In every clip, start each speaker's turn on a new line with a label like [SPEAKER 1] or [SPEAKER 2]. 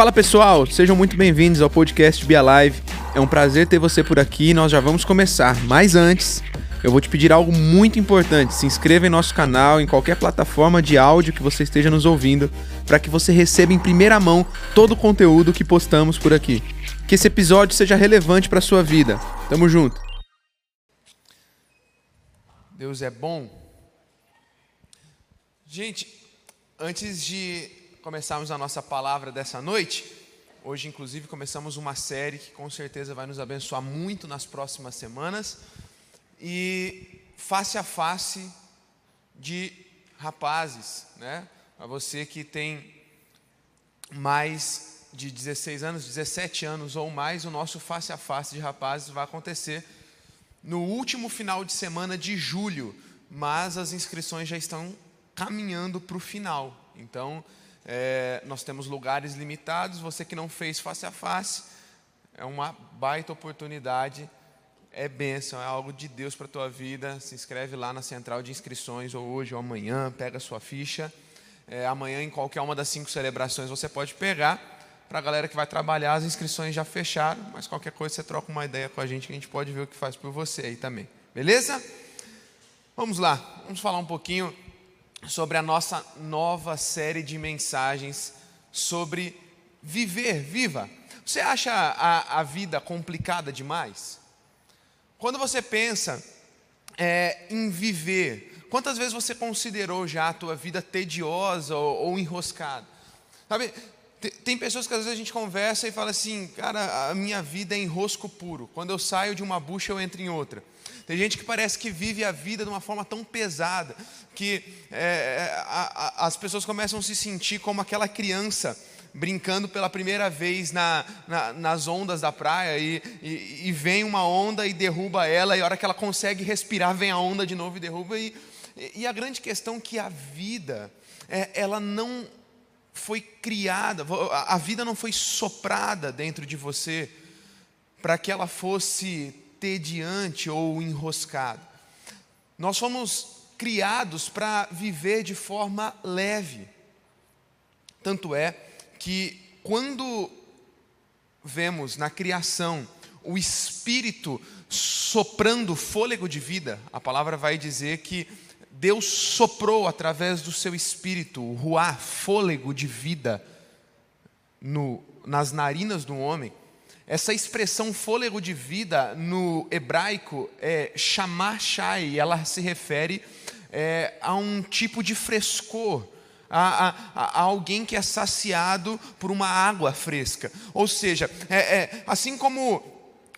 [SPEAKER 1] Fala pessoal, sejam muito bem-vindos ao podcast Be Alive. É um prazer ter você por aqui e nós já vamos começar. Mas antes, eu vou te pedir algo muito importante. Se inscreva em nosso canal, em qualquer plataforma de áudio que você esteja nos ouvindo, para que você receba em primeira mão todo o conteúdo que postamos por aqui. Que esse episódio seja relevante para sua vida. Tamo junto. Deus é bom. Gente, antes de começarmos a nossa palavra dessa noite, hoje inclusive começamos uma série que com certeza vai nos abençoar muito nas próximas semanas e face a face de rapazes, né? A você que tem mais de 16 anos, 17 anos ou mais, o nosso face a face de rapazes vai acontecer no último final de semana de julho, mas as inscrições já estão caminhando para o final. Então, é, nós temos lugares limitados. Você que não fez face a face, é uma baita oportunidade é bênção, é algo de Deus para a tua vida. Se inscreve lá na central de inscrições, ou hoje ou amanhã, pega a sua ficha. É, amanhã, em qualquer uma das cinco celebrações, você pode pegar. Para a galera que vai trabalhar, as inscrições já fecharam, mas qualquer coisa você troca uma ideia com a gente que a gente pode ver o que faz por você aí também. Beleza? Vamos lá, vamos falar um pouquinho sobre a nossa nova série de mensagens sobre viver, viva. Você acha a, a vida complicada demais? Quando você pensa é, em viver, quantas vezes você considerou já a tua vida tediosa ou, ou enroscada? Sabe, tem pessoas que às vezes a gente conversa e fala assim, cara, a minha vida é enrosco puro. Quando eu saio de uma bucha, eu entro em outra. Tem gente que parece que vive a vida de uma forma tão pesada que é, a, a, as pessoas começam a se sentir como aquela criança brincando pela primeira vez na, na, nas ondas da praia e, e, e, vem uma onda e derruba ela, e a hora que ela consegue respirar, vem a onda de novo e derruba. E, e a grande questão é que a vida, é, ela não foi criada, a vida não foi soprada dentro de você para que ela fosse tediante ou enroscada. Nós fomos criados para viver de forma leve. Tanto é que quando vemos na criação o Espírito soprando fôlego de vida, a palavra vai dizer que Deus soprou através do seu Espírito, o ruá, fôlego de vida, no, nas narinas do homem. Essa expressão fôlego de vida no hebraico é chamar shai, ela se refere é, a um tipo de frescor, a, a, a, alguém que é saciado por uma água fresca. Ou seja, é, é, assim como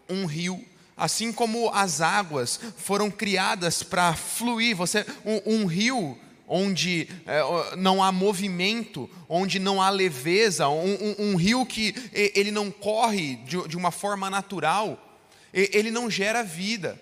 [SPEAKER 1] um rio, assim como as águas foram criadas para fluir, você um, um rio onde é, não há movimento, onde não há leveza, um, um, um, rio que ele não corre de, de uma forma natural, ele não gera vida.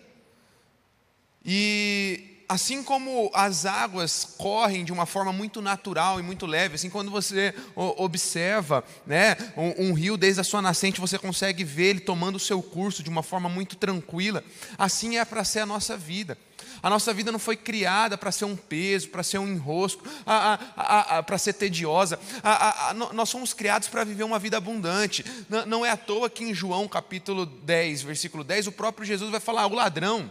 [SPEAKER 1] E assim como as águas correm de uma forma muito natural e muito leve, assim quando você observa né, um, um, rio desde a sua nascente, você consegue ver ele tomando o seu curso de uma forma muito tranquila, assim é para ser a nossa vida. A nossa vida não foi criada para ser um peso, para ser um enrosco, para ser tediosa. A, a, nós somos criados para viver uma vida abundante. Não, não é à toa que em João capítulo 10, versículo 10, o próprio Jesus vai falar: o ladrão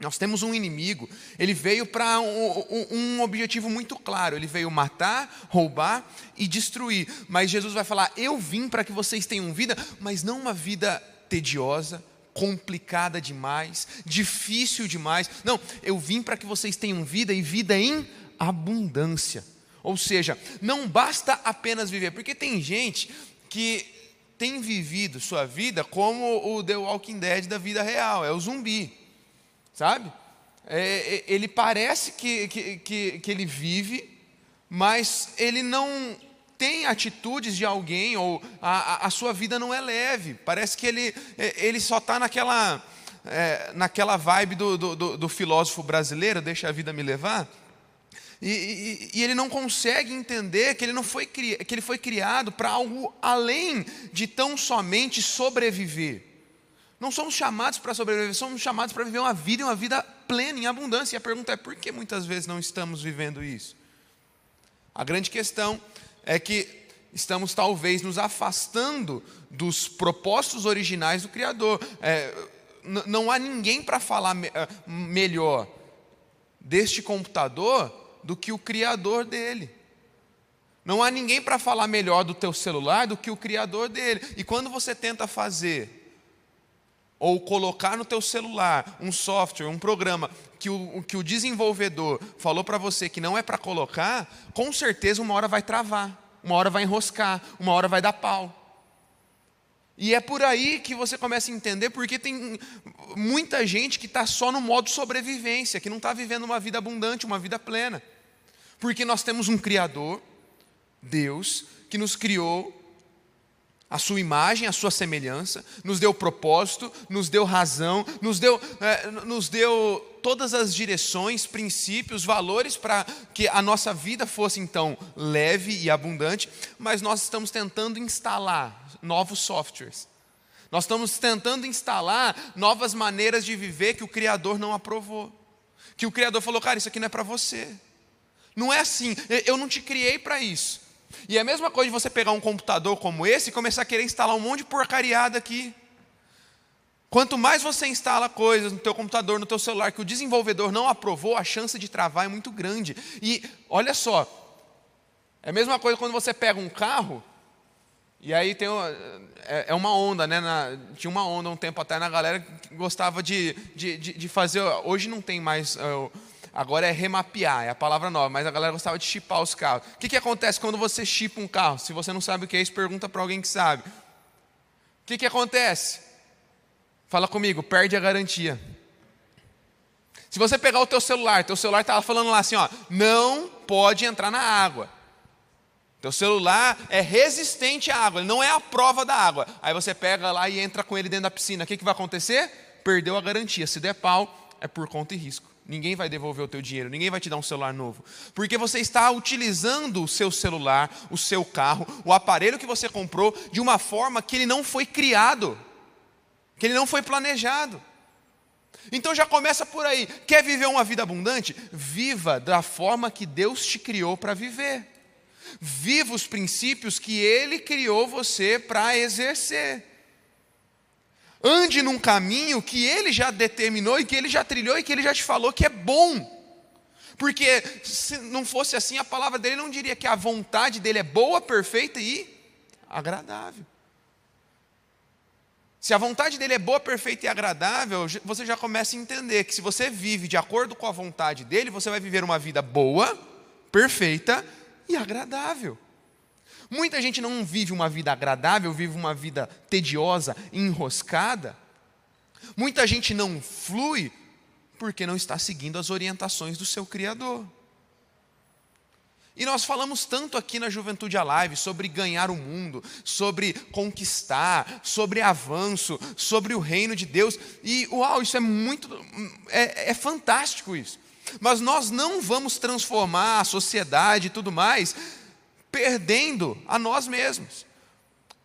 [SPEAKER 1] nós temos um inimigo, ele veio para um, um, um, objetivo muito claro: ele veio matar, roubar e destruir. Mas Jesus vai falar: Eu vim para que vocês tenham vida, mas não uma vida tediosa, complicada demais, difícil demais. Não, eu vim para que vocês tenham vida e vida em abundância. Ou seja, não basta apenas viver, porque tem gente que tem vivido sua vida como o The Walking Dead da vida real, é o zumbi sabe? É, é, ele parece que, que, que, que ele vive, mas ele não tem atitudes de alguém, ou a, a sua vida não é leve, parece que ele, é, ele só está naquela, é, naquela vibe do, do, do, filósofo brasileiro, deixa a vida me levar, e, e, e, ele não consegue entender que ele, não foi, que ele foi criado para algo além de tão somente sobreviver. Não somos chamados para sobreviver, somos chamados para viver uma vida uma vida plena, em abundância. E a pergunta é: por que muitas vezes não estamos vivendo isso? A grande questão é que estamos talvez nos afastando dos propósitos originais do Criador. É, não há ninguém para falar me é, melhor deste computador do que o Criador dele. Não há ninguém para falar melhor do teu celular do que o criador dele. E quando você tenta fazer ou colocar no teu celular um software, um programa que o, que o desenvolvedor falou para você que não é para colocar, com certeza uma hora vai travar, uma hora vai enroscar, uma hora vai dar pau. E é por aí que você começa a entender porque tem muita gente que está só no modo sobrevivência, que não está vivendo uma vida abundante, uma vida plena. Porque nós temos um Criador Deus que nos criou a sua imagem, a sua semelhança, nos deu propósito, nos deu razão, nos deu, é, nos deu todas as direções, princípios, valores para que a nossa vida fosse então leve e abundante, mas nós estamos tentando instalar novos softwares. Nós estamos tentando instalar novas maneiras de viver que o Criador não aprovou. Que o Criador falou, cara, isso aqui não é para você. Não é assim, eu não te criei para isso. E é a mesma coisa de você pegar um computador como esse e começar a querer instalar um monte de porcariada aqui. Quanto mais você instala coisas no teu computador, no teu celular, que o desenvolvedor não aprovou, a chance de travar é muito grande. E olha só, é a mesma coisa quando você pega um carro, e aí tem uma, é, é, uma onda, né? Na, tinha uma onda um tempo até na galera que gostava de, de, de, de fazer. Hoje não tem mais. Uh, Agora é remapear, é a palavra nova, mas a galera gostava de chipar os carros. O que, que acontece quando você chipa um carro? Se você não sabe o que é isso, pergunta para alguém que sabe. O que, que acontece? Fala comigo, perde a garantia. Se você pegar o teu celular, teu celular estava falando lá assim, ó, não pode entrar na água. Teu celular é resistente à água, não é a prova da água. Aí você pega lá e entra com ele dentro da piscina. O que, que vai acontecer? Perdeu a garantia. Se der pau, é por conta e risco. Ninguém vai devolver o teu dinheiro, ninguém vai te dar um celular novo. Porque você está utilizando o seu celular, o seu carro, o aparelho que você comprou de uma forma que ele não foi criado, que ele não foi planejado. Então já começa por aí. Quer viver uma vida abundante? Viva da forma que Deus te criou para viver. Viva os princípios que ele criou você para exercer. Ande num caminho que ele já determinou e que ele já trilhou e que ele já te falou que é bom. Porque se não fosse assim, a palavra dele não diria que a vontade dele é boa, perfeita e agradável. Se a vontade dele é boa, perfeita e agradável, você já começa a entender que se você vive de acordo com a vontade dele, você vai viver uma vida boa, perfeita e agradável. Muita gente não vive uma vida agradável, vive uma vida tediosa, enroscada. Muita gente não flui porque não está seguindo as orientações do seu Criador. E nós falamos tanto aqui na Juventude Alive sobre ganhar o mundo, sobre conquistar, sobre avanço, sobre o reino de Deus. E uau, isso é muito. É, é fantástico isso. Mas nós não vamos transformar a sociedade e tudo mais perdendo a nós mesmos.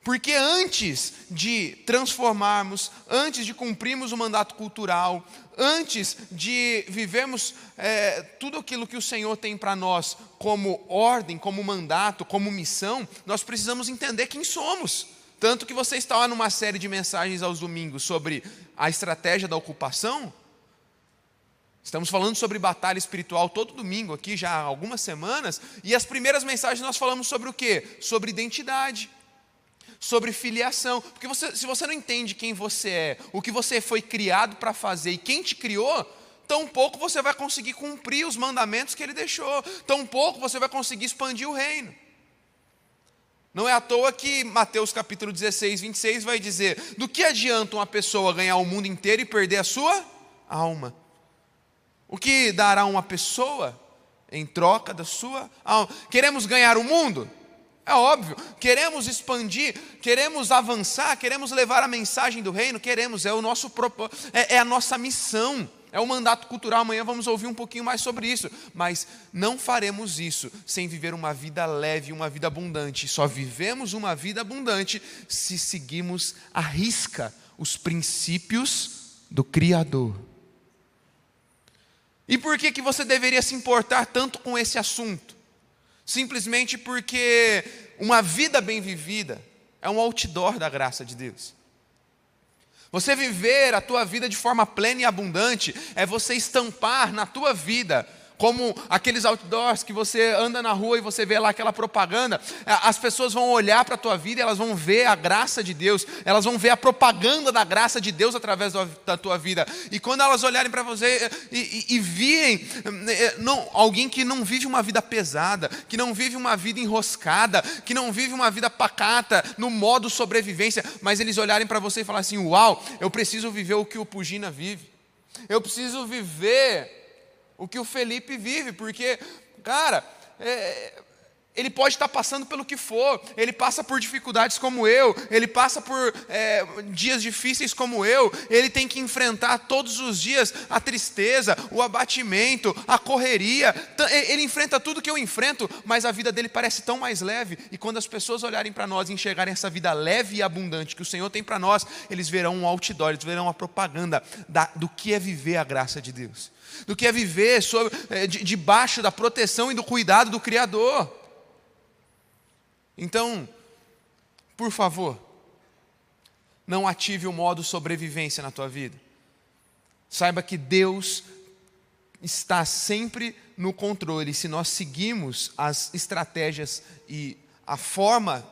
[SPEAKER 1] Porque antes de transformarmos, antes de cumprirmos o mandato cultural, antes de vivermos é, tudo aquilo que o Senhor tem para nós como ordem, como mandato, como missão, nós precisamos entender quem somos. Tanto que você está lá numa série de mensagens aos domingos sobre a estratégia da ocupação, Estamos falando sobre batalha espiritual todo domingo aqui, já há algumas semanas, e as primeiras mensagens nós falamos sobre o quê? Sobre identidade, sobre filiação. Porque você, se você não entende quem você é, o que você foi criado para fazer e quem te criou, tão pouco você vai conseguir cumprir os mandamentos que ele deixou, tão pouco você vai conseguir expandir o reino. Não é à toa que Mateus capítulo 16, 26 vai dizer: Do que adianta uma pessoa ganhar o mundo inteiro e perder a sua alma? O que dará uma pessoa em troca da sua alma? Queremos ganhar o mundo? É óbvio. Queremos expandir, queremos avançar, queremos levar a mensagem do reino, queremos, é o nosso é, é a nossa missão. É o mandato cultural, amanhã vamos ouvir um pouquinho mais sobre isso. Mas não faremos isso sem viver uma vida leve, uma vida abundante. Só vivemos uma vida abundante se seguimos à risca os princípios do Criador. E por que, que você deveria se importar tanto com esse assunto? Simplesmente porque uma vida bem vivida é um outdoor da graça de Deus. Você viver a tua vida de forma plena e abundante é você estampar na tua vida como aqueles outdoors que você anda na rua e você vê lá aquela propaganda, as pessoas vão olhar para a tua vida elas vão ver a graça de Deus, elas vão ver a propaganda da graça de Deus através da tua vida. E quando elas olharem para você é, e, e, e virem é, não, alguém que não vive uma vida pesada, que não vive uma vida enroscada, que não vive uma vida pacata, no modo sobrevivência, mas eles olharem para você e falar assim: Uau, eu preciso viver o que o Pugina vive. Eu preciso viver o que o Felipe vive, porque, cara, é, ele pode estar passando pelo que for, ele passa por dificuldades como eu, ele passa por é, dias difíceis como eu, ele tem que enfrentar todos os dias a tristeza, o abatimento, a correria, ele enfrenta tudo que eu enfrento, mas a vida dele parece tão mais leve, e quando as pessoas olharem para nós e enxergarem essa vida leve e abundante que o Senhor tem para nós, eles verão um outdoor, eles verão uma propaganda da, do que é viver a graça de Deus. Do que é viver sobre, é, de, debaixo da proteção e do cuidado do Criador. Então, por favor, não ative o modo sobrevivência na tua vida. Saiba que Deus está sempre no controle. Se nós seguimos as estratégias e a forma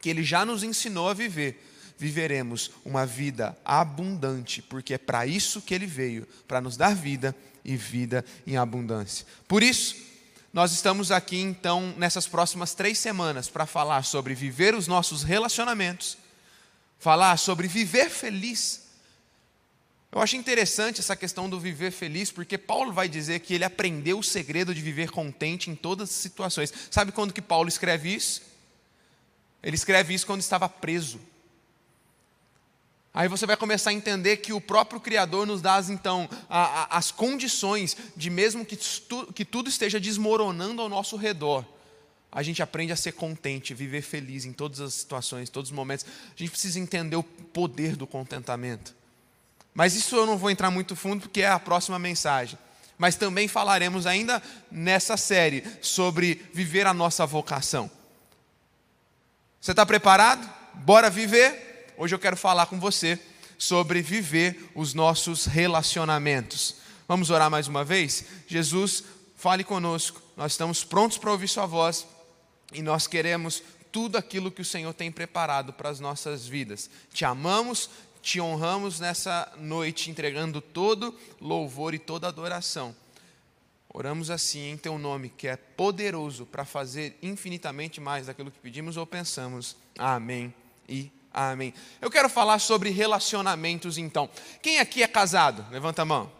[SPEAKER 1] que Ele já nos ensinou a viver, viveremos uma vida abundante, porque é para isso que ele veio para nos dar vida e vida em abundância. Por isso, nós estamos aqui então nessas próximas três semanas para falar sobre viver os nossos relacionamentos, falar sobre viver feliz. Eu acho interessante essa questão do viver feliz, porque Paulo vai dizer que ele aprendeu o segredo de viver contente em todas as situações. Sabe quando que Paulo escreve isso? Ele escreve isso quando estava preso. Aí você vai começar a entender que o próprio Criador nos dá, então, a, a, as condições de, mesmo que, tu, que tudo esteja desmoronando ao nosso redor, a gente aprende a ser contente, viver feliz em todas as situações, todos os momentos. A gente precisa entender o poder do contentamento. Mas isso eu não vou entrar muito fundo, porque é a próxima mensagem. Mas também falaremos ainda nessa série sobre viver a nossa vocação. Você está preparado? Bora viver? Hoje eu quero falar com você sobre viver os nossos relacionamentos. Vamos orar mais uma vez? Jesus, fale conosco, nós estamos prontos para ouvir Sua voz e nós queremos tudo aquilo que o Senhor tem preparado para as nossas vidas. Te amamos, te honramos nessa noite, entregando todo louvor e toda adoração. Oramos assim em Teu nome, que é poderoso para fazer infinitamente mais daquilo que pedimos ou pensamos. Amém e Amém. Eu quero falar sobre relacionamentos então. Quem aqui é casado? Levanta a mão.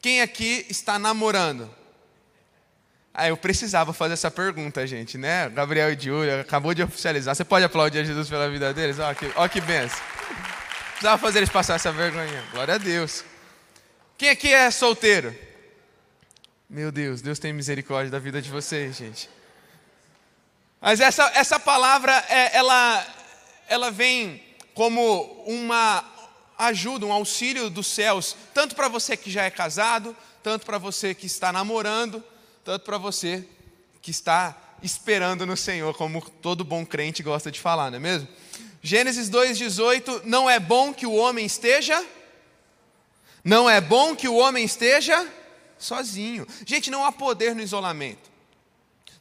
[SPEAKER 1] Quem aqui está namorando? Ah, eu precisava fazer essa pergunta, gente, né? Gabriel e Júlia acabou de oficializar. Você pode aplaudir a Jesus pela vida deles? Olha que, olha que benção. Precisava fazer eles passar essa vergonha. Glória a Deus. Quem aqui é solteiro? Meu Deus, Deus tem misericórdia da vida de vocês, gente. Mas essa, essa palavra, é, ela, ela vem como uma ajuda, um auxílio dos céus, tanto para você que já é casado, tanto para você que está namorando, tanto para você que está esperando no Senhor, como todo bom crente gosta de falar, não é mesmo? Gênesis 2,18: Não é bom que o homem esteja, não é bom que o homem esteja sozinho. Gente, não há poder no isolamento.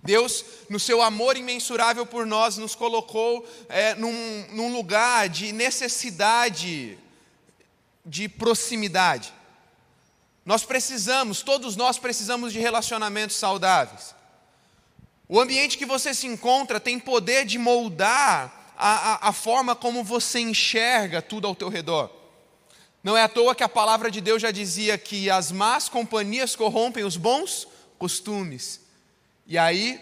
[SPEAKER 1] Deus, no seu amor imensurável por nós, nos colocou é, num, num lugar de necessidade, de proximidade. Nós precisamos, todos nós precisamos de relacionamentos saudáveis. O ambiente que você se encontra tem poder de moldar a, a, a, forma como você enxerga tudo ao teu redor. Não é à toa que a palavra de Deus já dizia que as más companhias corrompem os bons costumes. E aí,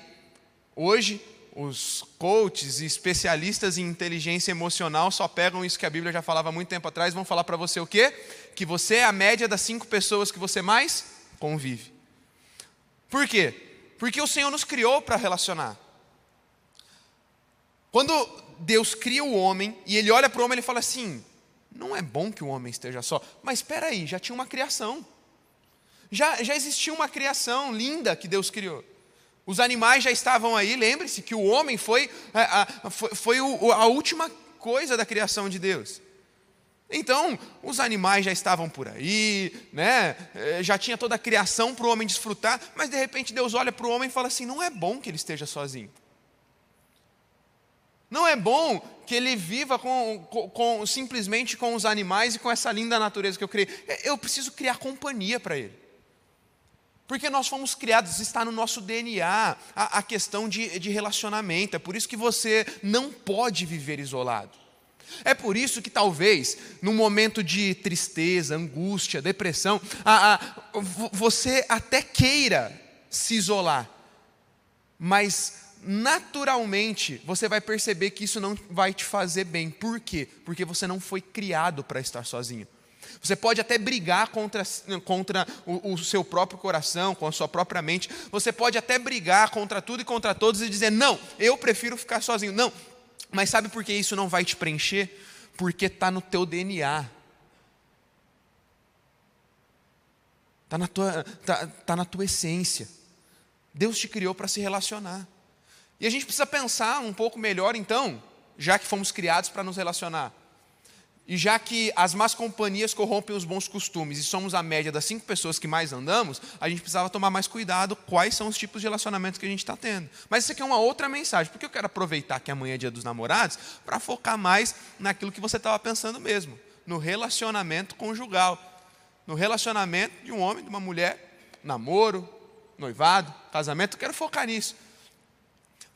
[SPEAKER 1] hoje, os coaches e especialistas em inteligência emocional só pegam isso que a Bíblia já falava muito tempo atrás, vão falar para você o quê? Que você é a média das cinco pessoas que você mais convive. Por quê? Porque o Senhor nos criou para relacionar. Quando Deus cria o homem e ele olha para o homem, ele fala assim: não é bom que o homem esteja só. Mas espera aí, já tinha uma criação. Já, já existia uma criação linda que Deus criou. Os animais já estavam aí, lembre-se que o homem foi, a, a, foi, a última coisa da criação de Deus. Então, os animais já estavam por aí, né? Eh, já tinha toda a criação para o homem desfrutar, mas de repente Deus olha para o homem e fala assim: não é bom que ele esteja sozinho. Não é bom que ele viva com, com, com, simplesmente com os animais e com essa linda natureza que eu criei. É, eu preciso criar companhia para ele. Porque nós fomos criados, está no nosso DNA a, a questão de, de relacionamento. É por isso que você não pode viver isolado. É por isso que talvez, num momento de tristeza, angústia, depressão, a, a, você até queira se isolar, mas naturalmente você vai perceber que isso não vai te fazer bem. Por quê? Porque você não foi criado para estar sozinho. Você pode até brigar contra, contra o, o, seu próprio coração, com a sua própria mente. Você pode até brigar contra tudo e contra todos e dizer: não, eu prefiro ficar sozinho. Não, mas sabe por que isso não vai te preencher? Porque está no teu DNA. Está na, tua, tá, tá na tua essência. Deus te criou para se relacionar. E a gente precisa pensar um pouco melhor, então, já que fomos criados para nos relacionar. E já que as más companhias corrompem os bons costumes e somos a média das cinco pessoas que mais andamos, a gente precisava tomar mais cuidado quais são os tipos de relacionamentos que a gente está tendo. Mas isso aqui é uma outra mensagem, porque eu quero aproveitar que amanhã é dia dos namorados para focar mais naquilo que você estava pensando mesmo, no relacionamento conjugal, no relacionamento de um homem, de uma mulher, namoro, noivado, casamento. Eu quero focar nisso.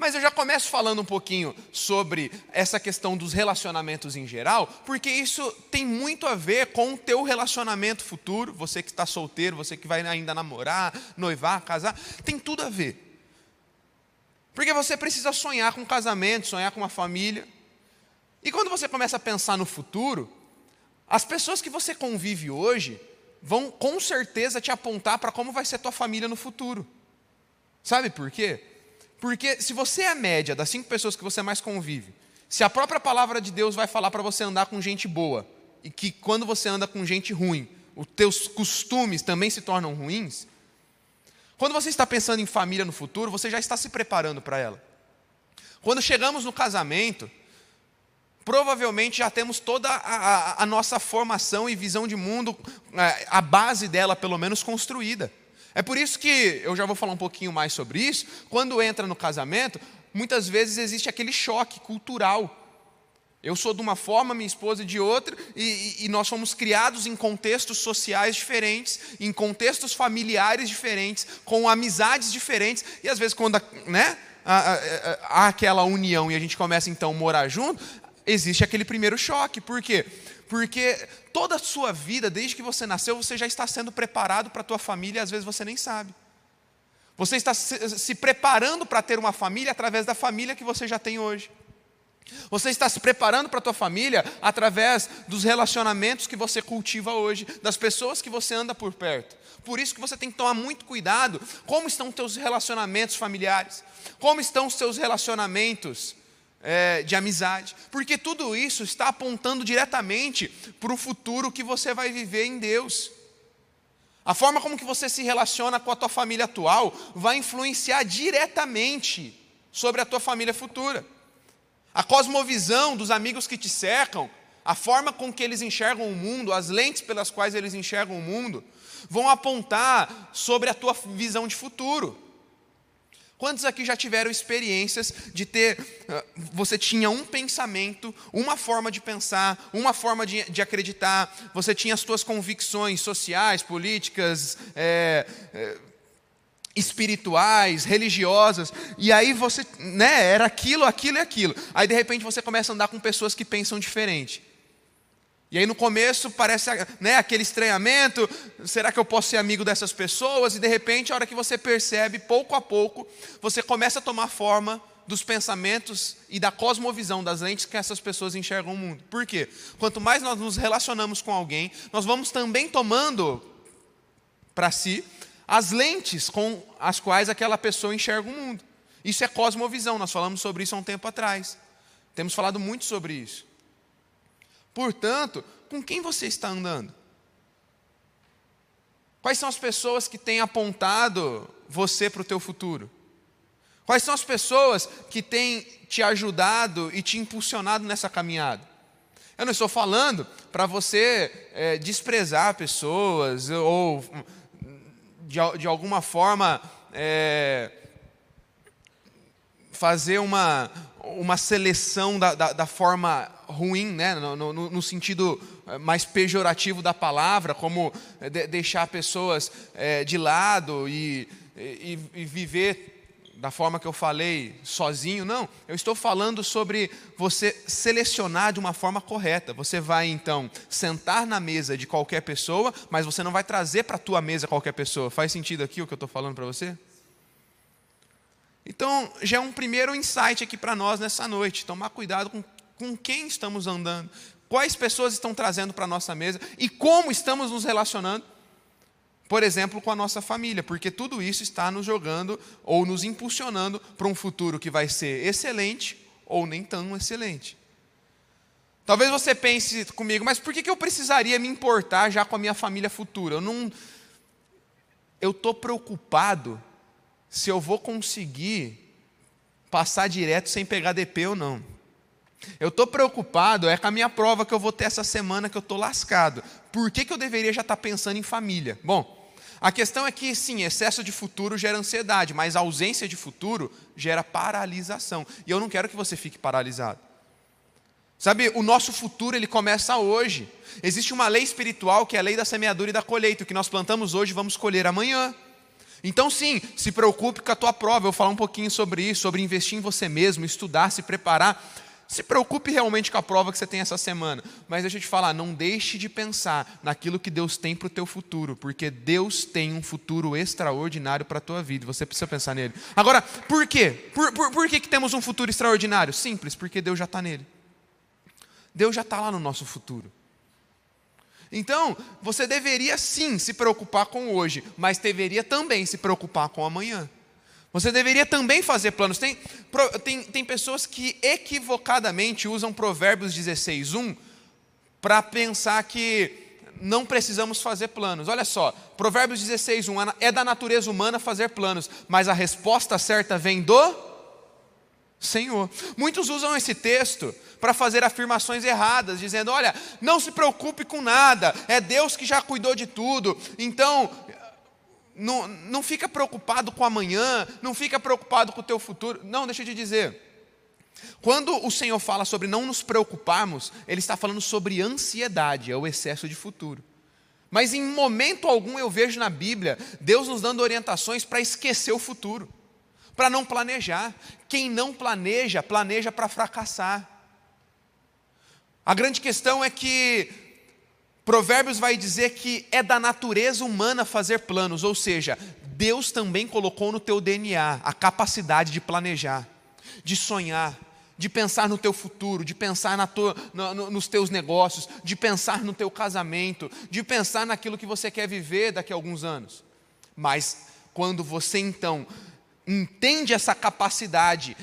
[SPEAKER 1] Mas eu já começo falando um pouquinho sobre essa questão dos relacionamentos em geral, porque isso tem muito a ver com o teu relacionamento futuro, você que está solteiro, você que vai ainda namorar, noivar, casar, tem tudo a ver. Porque você precisa sonhar com um casamento, sonhar com uma família. E quando você começa a pensar no futuro, as pessoas que você convive hoje vão com certeza te apontar para como vai ser tua família no futuro. Sabe por quê? Porque se você é a média das cinco pessoas que você mais convive, se a própria palavra de Deus vai falar para você andar com gente boa, e que quando você anda com gente ruim, os teus costumes também se tornam ruins, quando você está pensando em família no futuro, você já está se preparando para ela. Quando chegamos no casamento, provavelmente já temos toda a, a, a, nossa formação e visão de mundo, é, a base dela pelo menos construída. É por isso que eu já vou falar um pouquinho mais sobre isso. Quando entra no casamento, muitas vezes existe aquele choque cultural. Eu sou de uma forma, minha esposa de outra, e, e, nós fomos criados em contextos sociais diferentes, em contextos familiares diferentes, com amizades diferentes, e às vezes, quando né, há, há aquela união e a gente começa então a morar junto, existe aquele primeiro choque. Por quê? Porque toda a sua vida, desde que você nasceu, você já está sendo preparado para a tua família e às vezes você nem sabe. Você está se, preparando para ter uma família através da família que você já tem hoje. Você está se preparando para a tua família através dos relacionamentos que você cultiva hoje, das pessoas que você anda por perto. Por isso que você tem que tomar muito cuidado como estão os teus relacionamentos familiares, como estão os seus relacionamentos é, de amizade, porque tudo isso está apontando diretamente para o futuro que você vai viver em Deus. A forma como que você se relaciona com a tua família atual vai influenciar diretamente sobre a tua família futura. A cosmovisão dos amigos que te cercam, a forma com que eles enxergam o mundo, as lentes pelas quais eles enxergam o mundo, vão apontar sobre a tua visão de futuro. Quantos aqui já tiveram experiências de ter, ah, você tinha um pensamento, uma forma de pensar, uma forma de, de acreditar, você tinha as suas convicções sociais, políticas, é, é, espirituais, religiosas, e aí você, né, era aquilo, aquilo e aquilo. Aí de repente você começa a andar com pessoas que pensam diferente. E aí no começo parece né, aquele estranhamento, será que eu posso ser amigo dessas pessoas? E de repente, a hora que você percebe, pouco a pouco, você começa a tomar forma dos pensamentos e da cosmovisão das lentes que essas pessoas enxergam o mundo. Por quê? Quanto mais nós nos relacionamos com alguém, nós vamos também tomando para si as lentes com as quais aquela pessoa enxerga o mundo. Isso é cosmovisão, nós falamos sobre isso há um tempo atrás. Temos falado muito sobre isso. Portanto, com quem você está andando? Quais são as pessoas que têm apontado você para o teu futuro? Quais são as pessoas que têm te ajudado e te impulsionado nessa caminhada? Eu não estou falando para você é, desprezar pessoas ou de, de alguma forma é, fazer uma, uma seleção da, da, da forma ruim, né? No, no, no, sentido é, mais pejorativo da palavra, como de, deixar pessoas é, de lado e, e, e viver da forma que eu falei, sozinho, não. Eu estou falando sobre você selecionar de uma forma correta. Você vai então sentar na mesa de qualquer pessoa, mas você não vai trazer para a tua mesa qualquer pessoa. Faz sentido aqui o que eu estou falando para você? Então, já é um primeiro insight aqui para nós nessa noite. Tomar cuidado com, com quem estamos andando, quais pessoas estão trazendo para a nossa mesa e como estamos nos relacionando por exemplo, com a nossa família, porque tudo isso está nos jogando ou nos impulsionando para um futuro que vai ser excelente ou nem tão excelente. Talvez você pense comigo, mas por que eu precisaria me importar já com a minha família futura? Eu não. Eu estou preocupado se eu vou conseguir passar direto sem pegar DP ou não. Eu estou preocupado é com a minha prova que eu vou ter essa semana que eu estou lascado. Por que, que eu deveria já estar tá pensando em família? Bom, a questão é que, sim, excesso de futuro gera ansiedade, mas ausência de futuro gera paralisação. E eu não quero que você fique paralisado. Sabe, o nosso futuro ele começa hoje. Existe uma lei espiritual que é a lei da semeadura e da colheita. O que nós plantamos hoje vamos colher amanhã. Então, sim, se preocupe com a tua prova. Eu vou falar um pouquinho sobre isso, sobre investir em você mesmo, estudar, se preparar. Se preocupe realmente com a prova que você tem essa semana. Mas deixa eu te falar, não deixe de pensar naquilo que Deus tem para o teu futuro, porque Deus tem um futuro extraordinário para a tua vida. Você precisa pensar nele. Agora, por quê? Por, por, por que, que temos um futuro extraordinário? Simples, porque Deus já está nele. Deus já está lá no nosso futuro. Então, você deveria sim se preocupar com hoje, mas deveria também se preocupar com amanhã. Você deveria também fazer planos. Tem, tem, tem pessoas que equivocadamente usam Provérbios 16, 1 para pensar que não precisamos fazer planos. Olha só, Provérbios 16, 1 é da natureza humana fazer planos, mas a resposta certa vem do Senhor. Muitos usam esse texto para fazer afirmações erradas, dizendo: olha, não se preocupe com nada, é Deus que já cuidou de tudo, então não, não fica preocupado com amanhã, não fica preocupado com o teu futuro. Não, deixa eu te dizer. Quando o Senhor fala sobre não nos preocuparmos, Ele está falando sobre ansiedade, é o excesso de futuro. Mas em momento algum eu vejo na Bíblia Deus nos dando orientações para esquecer o futuro, para não planejar. Quem não planeja, planeja para fracassar. A grande questão é que Provérbios vai dizer que é da natureza humana fazer planos, ou seja, Deus também colocou no teu DNA a capacidade de planejar, de sonhar, de pensar no teu futuro, de pensar na tua, no, nos teus negócios, de pensar no teu casamento, de pensar naquilo que você quer viver daqui a alguns anos. Mas quando você então entende essa capacidade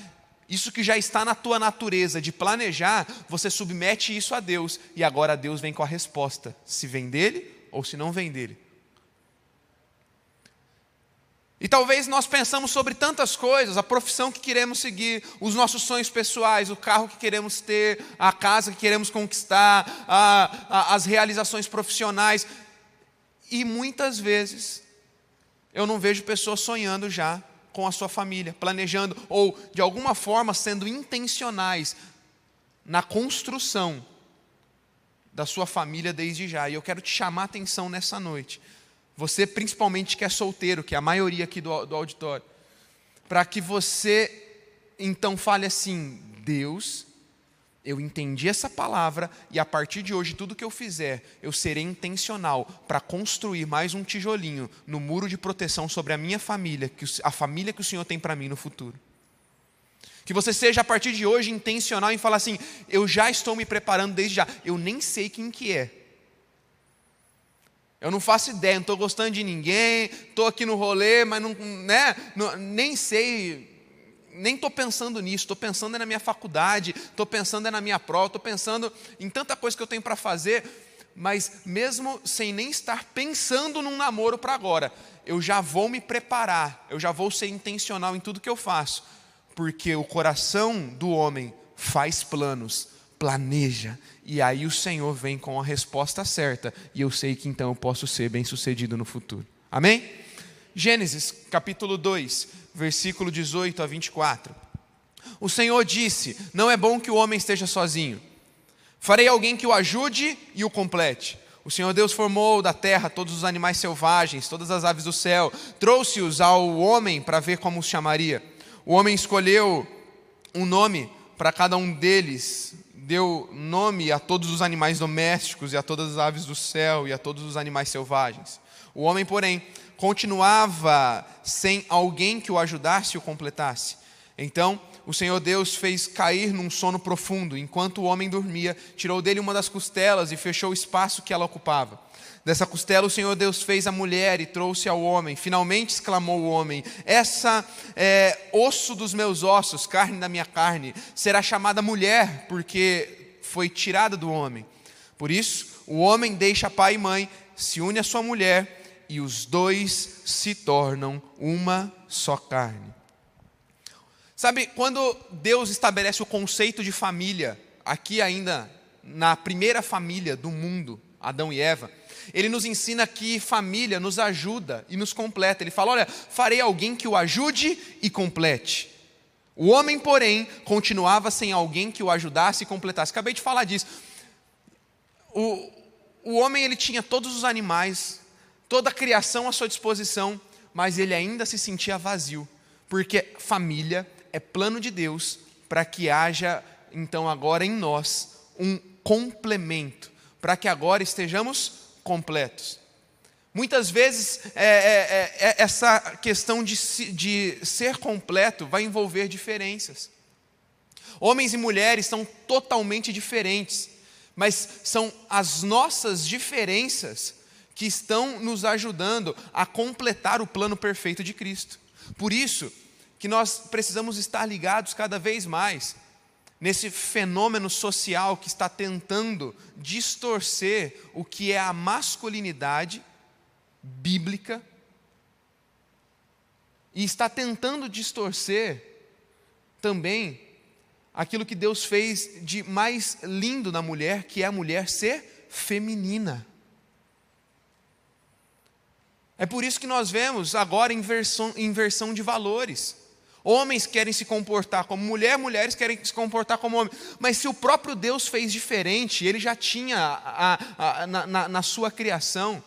[SPEAKER 1] isso que já está na tua natureza de planejar, você submete isso a Deus e agora Deus vem com a resposta, se vem dele ou se não vem dele. E talvez nós pensamos sobre tantas coisas, a profissão que queremos seguir, os nossos sonhos pessoais, o carro que queremos ter, a casa que queremos conquistar, a, a, as realizações profissionais. E muitas vezes eu não vejo pessoas sonhando já com a sua família, planejando ou de alguma forma sendo intencionais na construção da sua família desde já. E eu quero te chamar a atenção nessa noite. Você, principalmente que é solteiro, que é a maioria aqui do, do auditório, para que você então fale assim: Deus eu entendi essa palavra e a partir de hoje, tudo que eu fizer, eu serei intencional para construir mais um tijolinho no muro de proteção sobre a minha família, a família que o Senhor tem para mim no futuro. Que você seja a partir de hoje intencional em falar assim: eu já estou me preparando desde já, eu nem sei quem que é. Eu não faço ideia, não estou gostando de ninguém, estou aqui no rolê, mas não, né, não, nem sei nem estou pensando nisso, estou pensando na minha faculdade, estou pensando na minha prova, estou pensando em tanta coisa que eu tenho para fazer, mas mesmo sem nem estar pensando num namoro para agora, eu já vou me preparar, eu já vou ser intencional em tudo que eu faço, porque o coração do homem faz planos, planeja, e aí o Senhor vem com a resposta certa, e eu sei que então eu posso ser bem-sucedido no futuro. Amém? Gênesis capítulo 2, versículo 18 a 24. O Senhor disse: Não é bom que o homem esteja sozinho. Farei alguém que o ajude e o complete. O Senhor Deus formou da terra todos os animais selvagens, todas as aves do céu, trouxe-os ao homem para ver como os chamaria. O homem escolheu um nome para cada um deles, deu nome a todos os animais domésticos e a todas as aves do céu e a todos os animais selvagens. O homem, porém, continuava sem alguém que o ajudasse e o completasse. Então o Senhor Deus fez cair num sono profundo, enquanto o homem dormia, tirou dele uma das costelas e fechou o espaço que ela ocupava. Dessa costela o Senhor Deus fez a mulher e trouxe ao homem. Finalmente exclamou o homem: Essa é osso dos meus ossos, carne da minha carne, será chamada mulher, porque foi tirada do homem. Por isso, o homem deixa pai e mãe, se une à sua mulher, e os dois se tornam uma só carne. Sabe, quando Deus estabelece o conceito de família, aqui ainda na primeira família do mundo, Adão e Eva, ele nos ensina que família nos ajuda e nos completa. Ele fala: Olha, farei alguém que o ajude e complete. O homem, porém, continuava sem alguém que o ajudasse e completasse. Acabei de falar disso. O, o homem ele tinha todos os animais, toda a criação à sua disposição, mas ele ainda se sentia vazio, porque família é plano de Deus para que haja, então, agora em nós, um complemento, para que agora estejamos completos. Muitas vezes, é, é, é, é, essa questão de, de ser completo vai envolver diferenças. Homens e mulheres são totalmente diferentes, mas são as nossas diferenças que estão nos ajudando a completar o plano perfeito de Cristo. Por isso, que nós precisamos estar ligados cada vez mais nesse fenômeno social que está tentando distorcer o que é a masculinidade bíblica e está tentando distorcer também aquilo que Deus fez de mais lindo na mulher, que é a mulher ser feminina. É por isso que nós vemos agora inversão, inversão de valores. Homens querem se comportar como mulher, mulheres querem se comportar como homem. Mas se o próprio Deus fez diferente, ele já tinha a, a, a, na, na sua criação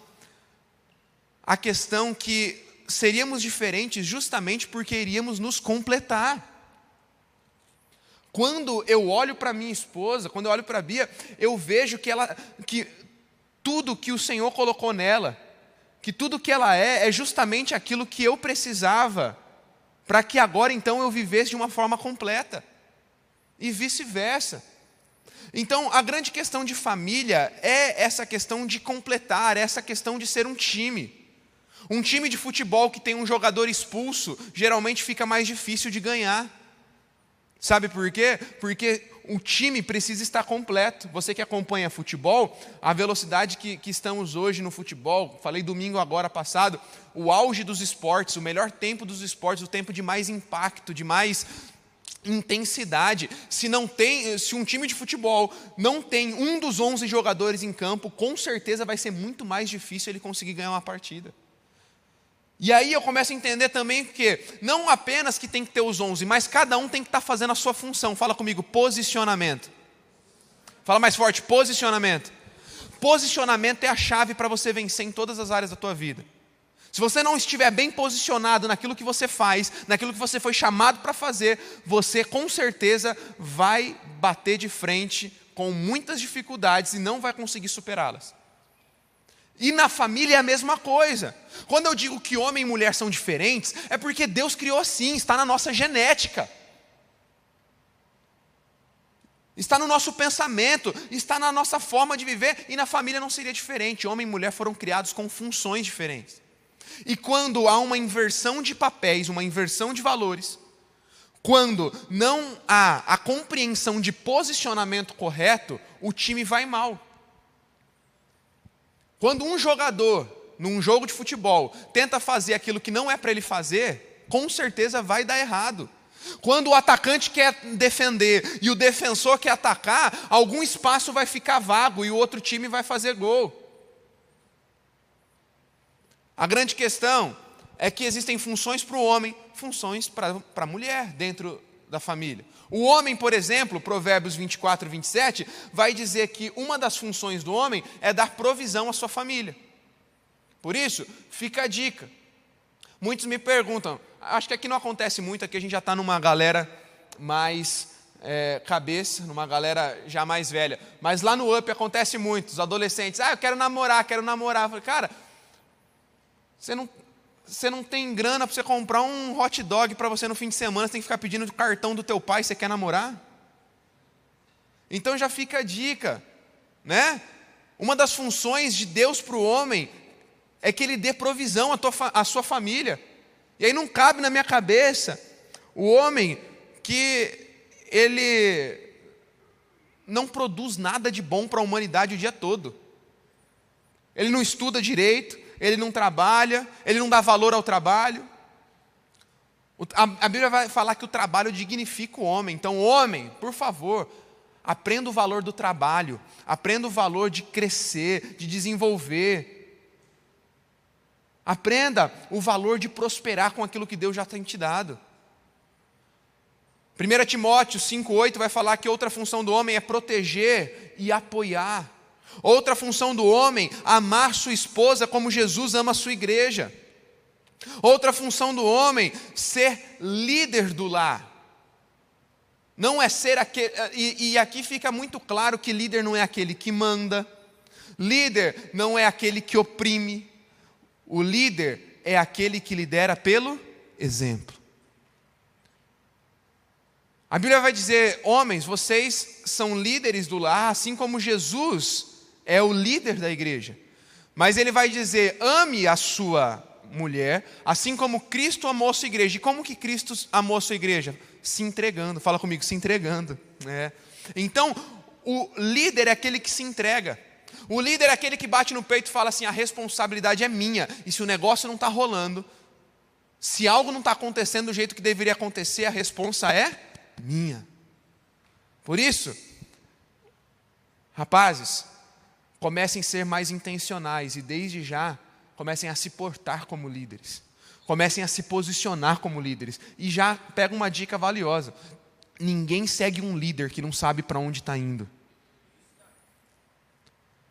[SPEAKER 1] a questão que seríamos diferentes justamente porque iríamos nos completar. Quando eu olho para minha esposa, quando eu olho para a Bia, eu vejo que ela, que tudo que o Senhor colocou nela, que tudo que ela é, é justamente aquilo que eu precisava para que agora então eu vivesse de uma forma completa, e vice-versa. Então, a grande questão de família é essa questão de completar, é essa questão de ser um time. Um time de futebol que tem um jogador expulso, geralmente fica mais difícil de ganhar. Sabe por quê? Porque o time precisa estar completo. Você que acompanha futebol, a velocidade que, que estamos hoje no futebol, falei domingo agora passado, o auge dos esportes, o melhor tempo dos esportes, o tempo de mais impacto, de mais intensidade. Se não tem, se um time de futebol não tem um dos 11 jogadores em campo, com certeza vai ser muito mais difícil ele conseguir ganhar uma partida. E aí eu começo a entender também que não apenas que tem que ter os 11, mas cada um tem que estar tá fazendo a sua função. Fala comigo, posicionamento. Fala mais forte, posicionamento. Posicionamento é a chave para você vencer em todas as áreas da tua vida. Se você não estiver bem posicionado naquilo que você faz, naquilo que você foi chamado para fazer, você com certeza vai bater de frente com muitas dificuldades e não vai conseguir superá-las. E na família é a mesma coisa. Quando eu digo que homem e mulher são diferentes, é porque Deus criou assim, está na nossa genética. Está no nosso pensamento, está na nossa forma de viver, e na família não seria diferente. Homem e mulher foram criados com funções diferentes. E quando há uma inversão de papéis, uma inversão de valores, quando não há a compreensão de posicionamento correto, o time vai mal. Quando um jogador, num jogo de futebol, tenta fazer aquilo que não é para ele fazer, com certeza vai dar errado. Quando o atacante quer defender e o defensor quer atacar, algum espaço vai ficar vago e o outro time vai fazer gol. A grande questão é que existem funções para o homem, funções para a mulher dentro da família. O homem, por exemplo, Provérbios 24, 27, vai dizer que uma das funções do homem é dar provisão à sua família. Por isso, fica a dica. Muitos me perguntam, acho que aqui não acontece muito, aqui a gente já está numa galera mais é, cabeça, numa galera já mais velha. Mas lá no UP acontece muito, os adolescentes, ah, eu quero namorar, quero namorar. Cara, você não, você não tem grana para você comprar um hot dog para você no fim de semana, você tem que ficar pedindo o cartão do teu pai, você quer namorar? Então já fica a dica, né? Uma das funções de Deus para o homem é que ele dê provisão à, tua, à sua família. E aí não cabe na minha cabeça o homem que ele não produz nada de bom para a humanidade o dia todo. Ele não estuda direito, ele não trabalha, ele não dá valor ao trabalho. A, Bíblia vai falar que o trabalho dignifica o homem. Então, homem, por favor, aprenda o valor do trabalho, aprenda o valor de crescer, de desenvolver. Aprenda o valor de prosperar com aquilo que Deus já tem te dado. 1 Timóteo 5,8 vai falar que outra função do homem é proteger e apoiar. Outra função do homem, amar sua esposa como Jesus ama a sua igreja. Outra função do homem, ser líder do lar. Não é ser aquele. E, e, aqui fica muito claro que líder não é aquele que manda, líder não é aquele que oprime, o líder é aquele que lidera pelo exemplo. A Bíblia vai dizer: homens, vocês são líderes do lar, assim como Jesus é o líder da igreja. Mas ele vai dizer: ame a sua mulher, assim como Cristo amou a sua igreja. E como que Cristo amou sua igreja? Se entregando. Fala comigo, se entregando. É. Então, o líder é aquele que se entrega. O líder é aquele que bate no peito e fala assim: a responsabilidade é minha. E se o negócio não está rolando, se algo não está acontecendo do jeito que deveria acontecer, a responsa é minha. Por isso, rapazes, comecem a ser mais intencionais e desde já comecem a se portar como líderes. Comecem a se posicionar como líderes. E já pega uma dica valiosa: ninguém segue um líder que não sabe para onde está indo.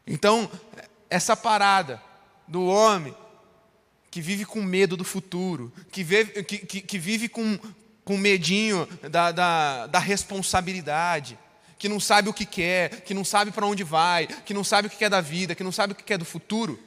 [SPEAKER 1] Então, essa parada do homem que vive com medo do futuro, que vive, que, que, que vive com, com medinho da, da, da responsabilidade, que não sabe o que quer, que não sabe para onde vai, que não sabe o que quer da vida, que não sabe o que quer do futuro,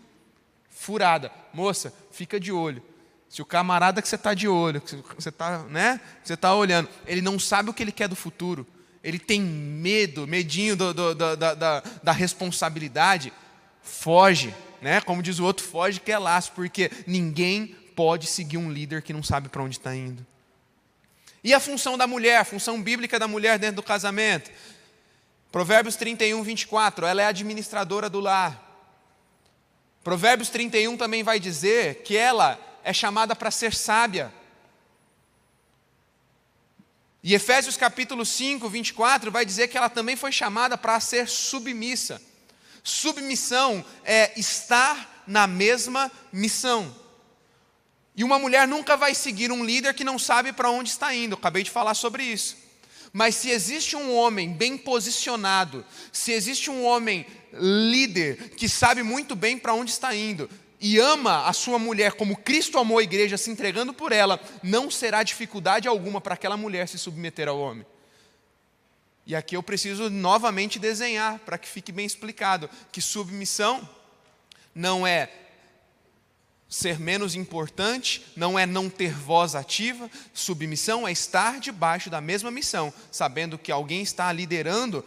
[SPEAKER 1] furada. Moça, fica de olho. Se o camarada que você está de olho, que você está né, você tá olhando, ele não sabe o que ele quer do futuro, ele tem medo, medinho do, do, do, da, da, da responsabilidade, foge, né? Como diz o outro, foge que é laço, porque ninguém pode seguir um líder que não sabe para onde está indo. E a função da mulher, a função bíblica da mulher dentro do casamento? Provérbios 31, 24, ela é administradora do lar. Provérbios 31 também vai dizer que ela é chamada para ser sábia. E Efésios capítulo 5, 24 vai dizer que ela também foi chamada para ser submissa. Submissão é estar na mesma missão. E uma mulher nunca vai seguir um líder que não sabe para onde está indo. Acabei de falar sobre isso. Mas se existe um homem bem posicionado, se existe um homem líder que sabe muito bem para onde está indo e ama a sua mulher como Cristo amou a igreja, se entregando por ela, não será dificuldade alguma para aquela mulher se submeter ao homem. E aqui eu preciso novamente desenhar para que fique bem explicado que submissão não é ser menos importante não é não ter voz ativa, submissão é estar debaixo da mesma missão, sabendo que alguém está liderando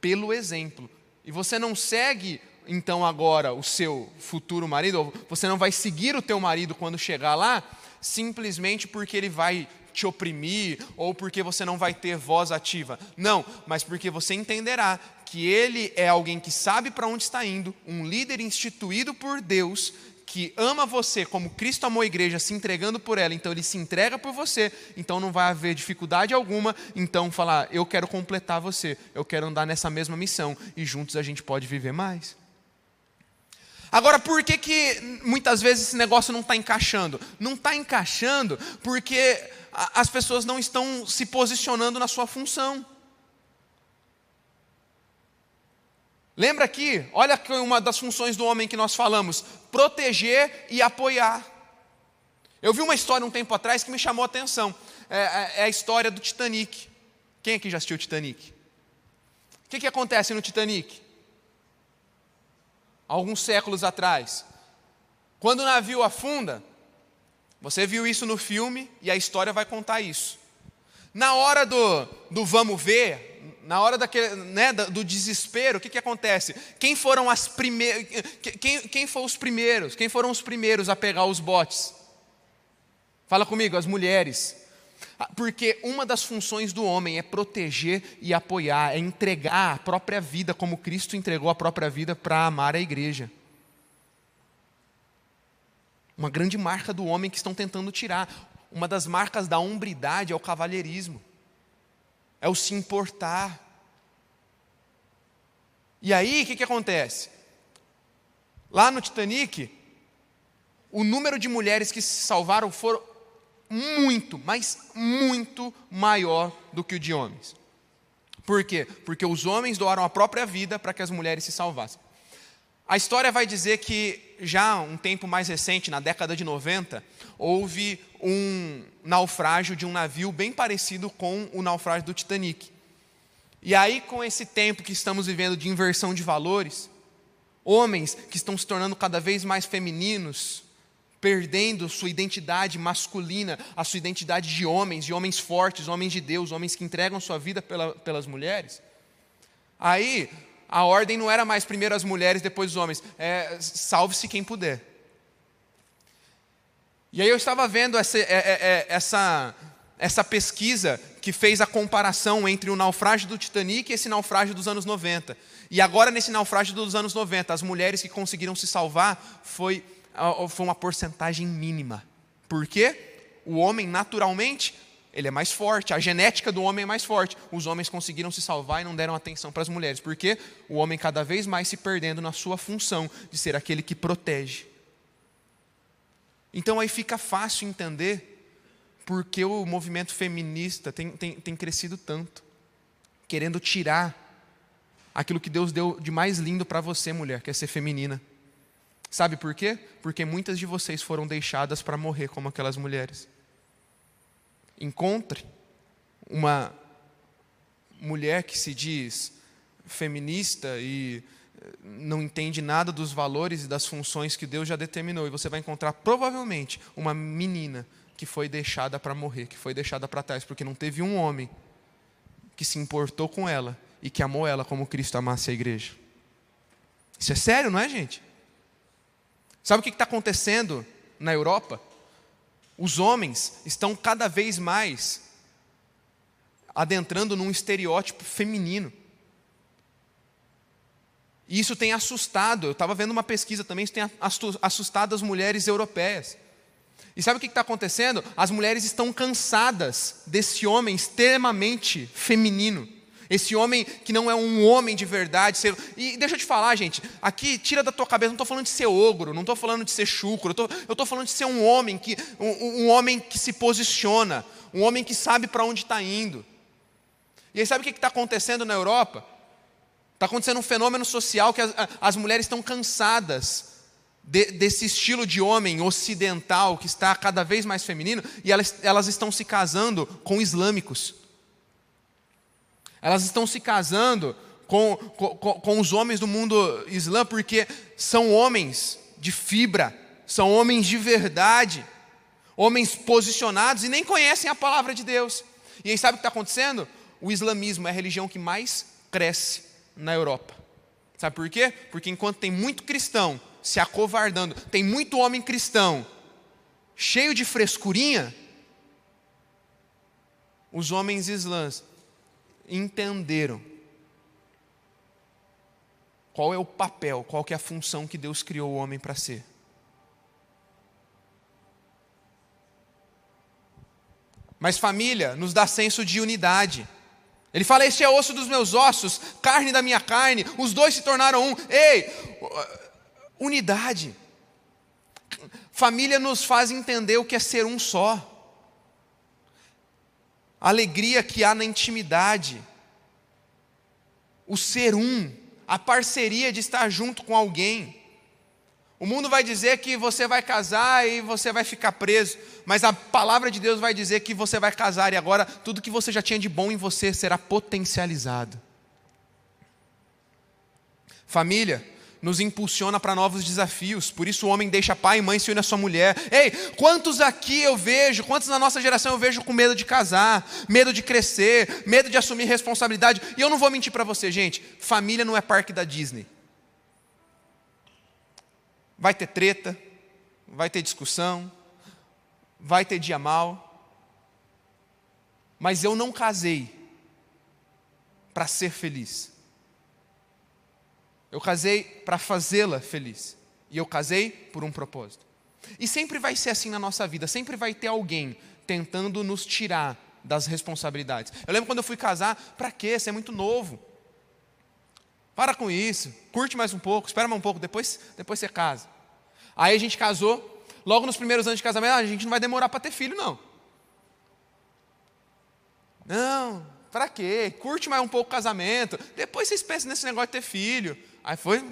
[SPEAKER 1] pelo exemplo. E você não segue então agora o seu futuro marido, você não vai seguir o teu marido quando chegar lá, simplesmente porque ele vai te oprimir ou porque você não vai ter voz ativa. Não, mas porque você entenderá que ele é alguém que sabe para onde está indo, um líder instituído por Deus que ama você como Cristo amou a igreja, se entregando por ela, então ele se entrega por você, então não vai haver dificuldade alguma, então falar, eu quero completar você, eu quero andar nessa mesma missão, e juntos a gente pode viver mais. Agora, por que, que muitas vezes esse negócio não está encaixando? Não está encaixando porque as pessoas não estão se posicionando na sua função. Lembra aqui, olha que uma das funções do homem que nós falamos: proteger e apoiar. Eu vi uma história um tempo atrás que me chamou a atenção. É, é, é a história do Titanic. Quem aqui já assistiu o Titanic? O que, que acontece no Titanic? Alguns séculos atrás. Quando o navio afunda, você viu isso no filme e a história vai contar isso. Na hora do, do vamos ver, na hora daquele, né, do desespero, o que, que acontece? Quem foram as primeiras? Quem, quem os primeiros? Quem foram os primeiros a pegar os botes? Fala comigo, as mulheres. Ah, porque uma das funções do homem é proteger e apoiar, é entregar a própria vida, como Cristo entregou a própria vida para amar a igreja. Uma grande marca do homem que estão tentando tirar. Uma das marcas da hombridade é o cavalheirismo é o se importar. E aí, o que, que acontece? Lá no Titanic, o número de mulheres que se salvaram foram muito, mas muito maior do que o de homens. Por quê? Porque os homens doaram a própria vida para que as mulheres se salvassem. A história vai dizer que já um tempo mais recente, na década de 90, houve um naufrágio de um navio bem parecido com o naufrágio do Titanic. E aí, com esse tempo que estamos vivendo de inversão de valores, homens que estão se tornando cada vez mais femininos, perdendo sua identidade masculina, a sua identidade de homens, de homens fortes, homens de Deus, homens que entregam sua vida pela, pelas mulheres. Aí, a ordem não era mais primeiro as mulheres, depois os homens. É, Salve-se quem puder. E aí eu estava vendo essa, é, é, é, essa, essa pesquisa que fez a comparação entre o naufrágio do Titanic e esse naufrágio dos anos 90. E agora, nesse naufrágio dos anos 90, as mulheres que conseguiram se salvar foi, foi uma porcentagem mínima. Por quê? O homem, naturalmente, ele é mais forte, a genética do homem é mais forte. Os homens conseguiram se salvar e não deram atenção para as mulheres, porque o homem cada vez mais se perdendo na sua função de ser aquele que protege. Então aí fica fácil entender porque o movimento feminista tem, tem, tem crescido tanto, querendo tirar aquilo que Deus deu de mais lindo para você, mulher, que é ser feminina. Sabe por quê? Porque muitas de vocês foram deixadas para morrer como aquelas mulheres. Encontre uma mulher que se diz feminista e não entende nada dos valores e das funções que Deus já determinou, e você vai encontrar provavelmente uma menina que foi deixada para morrer, que foi deixada para trás, porque não teve um homem que se importou com ela e que amou ela como Cristo amasse a igreja. Isso é sério, não é, gente? Sabe o que está acontecendo na Europa? Os homens estão cada vez mais adentrando num estereótipo feminino. E isso tem assustado, eu estava vendo uma pesquisa também, isso tem assustado as mulheres europeias. E sabe o que está acontecendo? As mulheres estão cansadas desse homem extremamente feminino. Esse homem que não é um homem de verdade. Ser... E deixa eu te falar, gente, aqui tira da tua cabeça, não estou falando de ser ogro, não estou falando de ser chucro, eu estou falando de ser um homem que um, um homem que se posiciona, um homem que sabe para onde está indo. E aí sabe o que está acontecendo na Europa? Está acontecendo um fenômeno social que as, as mulheres estão cansadas de, desse estilo de homem ocidental que está cada vez mais feminino e elas, elas estão se casando com islâmicos. Elas estão se casando com, com, com os homens do mundo islã porque são homens de fibra, são homens de verdade, homens posicionados e nem conhecem a palavra de Deus. E aí sabe o que está acontecendo? O islamismo é a religião que mais cresce na Europa. Sabe por quê? Porque enquanto tem muito cristão se acovardando, tem muito homem cristão cheio de frescurinha, os homens islãs entenderam qual é o papel, qual é a função que Deus criou o homem para ser. Mas família nos dá senso de unidade. Ele fala: Este é osso dos meus ossos, carne da minha carne, os dois se tornaram um. Ei, unidade. Família nos faz entender o que é ser um só. A alegria que há na intimidade. O ser um, a parceria de estar junto com alguém. O mundo vai dizer que você vai casar e você vai ficar preso, mas a palavra de Deus vai dizer que você vai casar e agora tudo que você já tinha de bom em você será potencializado. Família nos impulsiona para novos desafios, por isso o homem deixa pai e mãe se une à sua mulher. Ei, quantos aqui eu vejo, quantos na nossa geração eu vejo com medo de casar, medo de crescer, medo de assumir responsabilidade? E eu não vou mentir para você, gente, família não é parque da Disney. Vai ter treta, vai ter discussão, vai ter dia mal. Mas eu não casei para ser feliz. Eu casei para fazê-la feliz. E eu casei por um propósito. E sempre vai ser assim na nossa vida, sempre vai ter alguém tentando nos tirar das responsabilidades. Eu lembro quando eu fui casar, para quê? Você é muito novo. Para com isso, curte mais um pouco, espera mais um pouco, depois, depois você casa. Aí a gente casou, logo nos primeiros anos de casamento, a gente não vai demorar para ter filho, não. Não, para quê? Curte mais um pouco o casamento, depois vocês pensam nesse negócio de ter filho. Aí foi,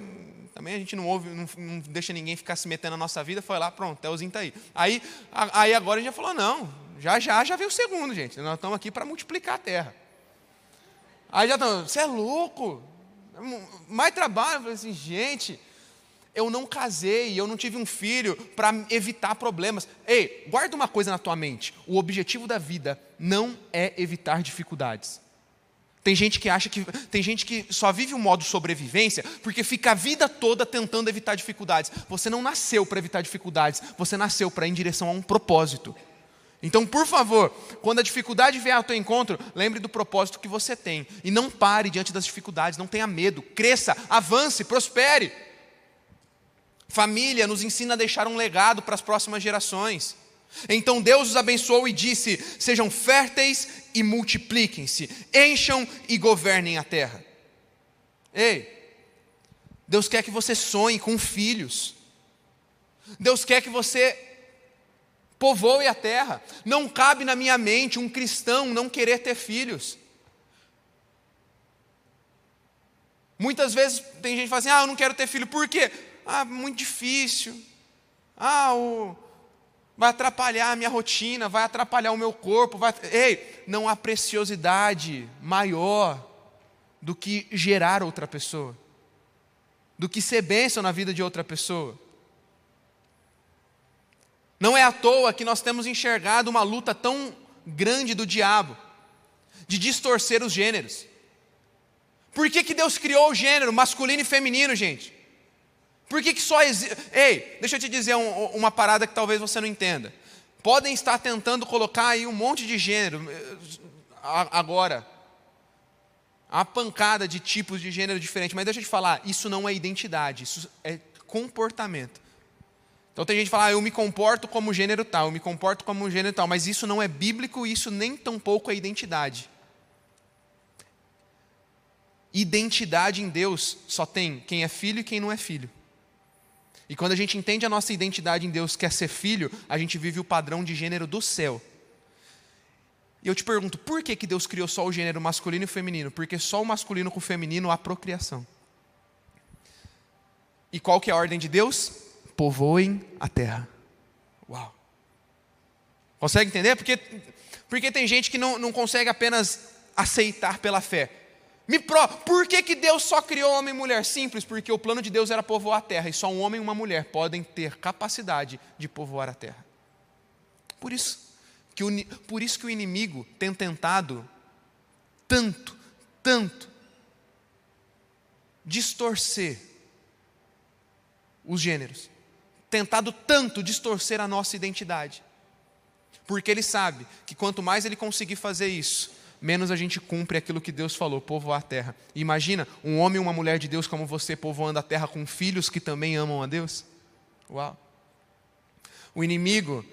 [SPEAKER 1] também a gente não ouve, não, não deixa ninguém ficar se metendo na nossa vida, foi lá, pronto, Telzinho está aí. aí. Aí agora a gente já falou, não, já já já veio o segundo, gente, nós estamos aqui para multiplicar a terra. Aí já estão, você é louco, mais trabalho. Eu falei assim, gente, eu não casei, eu não tive um filho para evitar problemas. Ei, guarda uma coisa na tua mente: o objetivo da vida não é evitar dificuldades. Tem gente que acha que tem gente que só vive um modo sobrevivência porque fica a vida toda tentando evitar dificuldades. Você não nasceu para evitar dificuldades, você nasceu para ir em direção a um propósito. Então, por favor, quando a dificuldade vier ao teu encontro, lembre do propósito que você tem. E não pare diante das dificuldades, não tenha medo. Cresça, avance, prospere. Família nos ensina a deixar um legado para as próximas gerações. Então Deus os abençoou e disse: Sejam férteis e multipliquem-se, encham e governem a terra. Ei, Deus quer que você sonhe com filhos. Deus quer que você povoe a terra. Não cabe na minha mente um cristão não querer ter filhos. Muitas vezes tem gente que fala assim: ah, eu não quero ter filho, por quê? Ah, muito difícil. Ah, o... vai atrapalhar a minha rotina, vai atrapalhar o meu corpo. Vai... Ei, não há preciosidade maior do que gerar outra pessoa, do que ser bênção na vida de outra pessoa. Não é à toa que nós temos enxergado uma luta tão grande do diabo de distorcer os gêneros. Por que, que Deus criou o gênero masculino e feminino, gente? Por que, que só existe. Ei, deixa eu te dizer um, uma parada que talvez você não entenda. Podem estar tentando colocar aí um monte de gênero agora. A pancada de tipos de gênero diferente, mas deixa eu te falar, isso não é identidade, isso é comportamento. Então tem gente que fala, ah, eu me comporto como gênero tal, eu me comporto como gênero tal, mas isso não é bíblico, isso nem tampouco é identidade. Identidade em Deus só tem quem é filho e quem não é filho. E quando a gente entende a nossa identidade em Deus, que é ser filho, a gente vive o padrão de gênero do céu. E eu te pergunto, por que, que Deus criou só o gênero masculino e feminino? Porque só o masculino com o feminino há procriação. E qual que é a ordem de Deus? Povoem a terra. Uau! Consegue entender? Porque, porque tem gente que não, não consegue apenas aceitar pela fé. Me pro, por que, que Deus só criou homem e mulher? Simples, porque o plano de Deus era povoar a terra, e só um homem e uma mulher podem ter capacidade de povoar a terra. Por isso que o, por isso que o inimigo tem tentado tanto, tanto, distorcer os gêneros tentado tanto distorcer a nossa identidade. Porque ele sabe que quanto mais ele conseguir fazer isso, menos a gente cumpre aquilo que Deus falou, povoar a terra. Imagina um homem e uma mulher de Deus como você povoando a terra com filhos que também amam a Deus. Uau! O inimigo,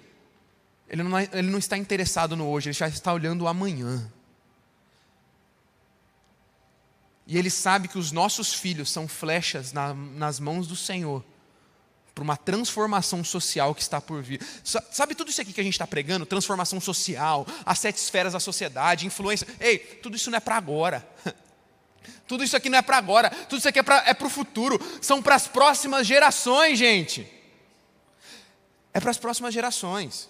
[SPEAKER 1] ele não, é, ele não está interessado no hoje, ele já está olhando o amanhã. E ele sabe que os nossos filhos são flechas na, nas mãos do Senhor para uma transformação social que está por vir. Sabe tudo isso aqui que a gente está pregando? Transformação social, as sete esferas da sociedade, influência. Ei, tudo isso não é para agora. Tudo isso aqui não é para agora. Tudo isso aqui é para é o futuro. São para as próximas gerações, gente. É para as próximas gerações.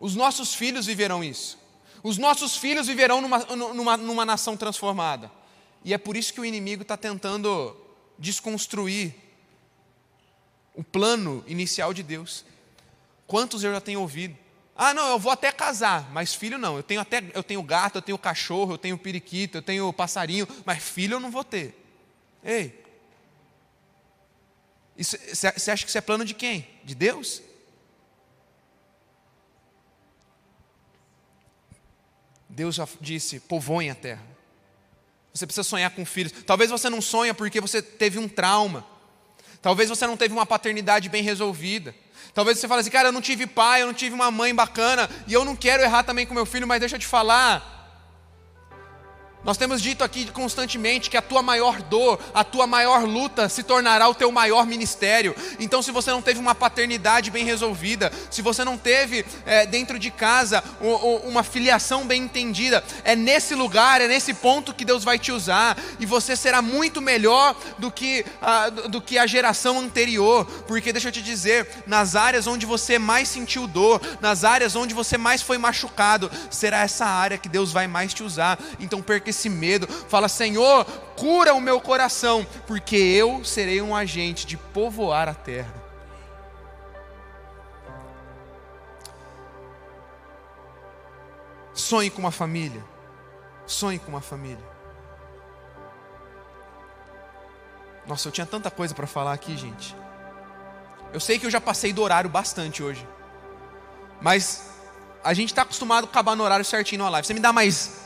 [SPEAKER 1] Os nossos filhos viverão isso. Os nossos filhos viverão numa, numa, numa nação transformada. E é por isso que o inimigo está tentando desconstruir o plano inicial de Deus. Quantos eu já tenho ouvido? Ah, não, eu vou até casar, mas filho não. Eu tenho até eu tenho gato, eu tenho cachorro, eu tenho periquito, eu tenho passarinho, mas filho eu não vou ter. Ei. Você acha que isso é plano de quem? De Deus? Deus já disse: povoem a terra. Você precisa sonhar com filhos. Talvez você não sonha porque você teve um trauma. Talvez você não teve uma paternidade bem resolvida. Talvez você fale assim, cara, eu não tive pai, eu não tive uma mãe bacana, e eu não quero errar também com meu filho, mas deixa eu te falar, nós temos dito aqui constantemente que a tua maior dor, a tua maior luta se tornará o teu maior ministério. Então, se você não teve uma paternidade bem resolvida, se você não teve é, dentro de casa uma filiação bem entendida, é nesse lugar, é nesse ponto que Deus vai te usar e você será muito melhor do que a, do que a geração anterior. Porque deixa eu te dizer, nas áreas onde você mais sentiu dor, nas áreas onde você mais foi machucado, será essa área que Deus vai mais te usar. Então, perca esse medo, fala: Senhor, cura o meu coração, porque eu serei um agente de povoar a terra. Sonhe com uma família. Sonhe com uma família. Nossa, eu tinha tanta coisa para falar aqui, gente. Eu sei que eu já passei do horário bastante hoje. Mas a gente está acostumado a acabar no horário certinho na live. Você me dá mais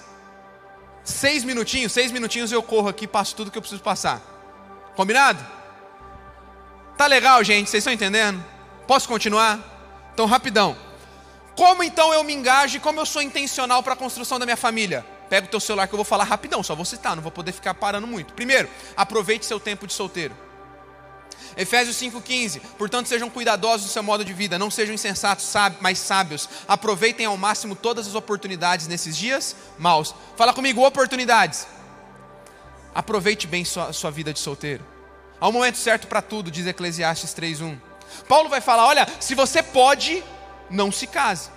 [SPEAKER 1] Seis minutinhos, seis minutinhos eu corro aqui passo tudo que eu preciso passar. Combinado? Tá legal, gente? Vocês estão entendendo? Posso continuar? Então, rapidão. Como então eu me engajo e como eu sou intencional para a construção da minha família? Pega o teu celular que eu vou falar rapidão, só vou citar, não vou poder ficar parando muito. Primeiro, aproveite seu tempo de solteiro. Efésios 5,15: Portanto, sejam cuidadosos do seu modo de vida, não sejam insensatos, mas sábios. Aproveitem ao máximo todas as oportunidades nesses dias maus. Fala comigo, oportunidades. Aproveite bem sua, sua vida de solteiro. Há um momento certo para tudo, diz Eclesiastes 3,1. Paulo vai falar: olha, se você pode, não se case.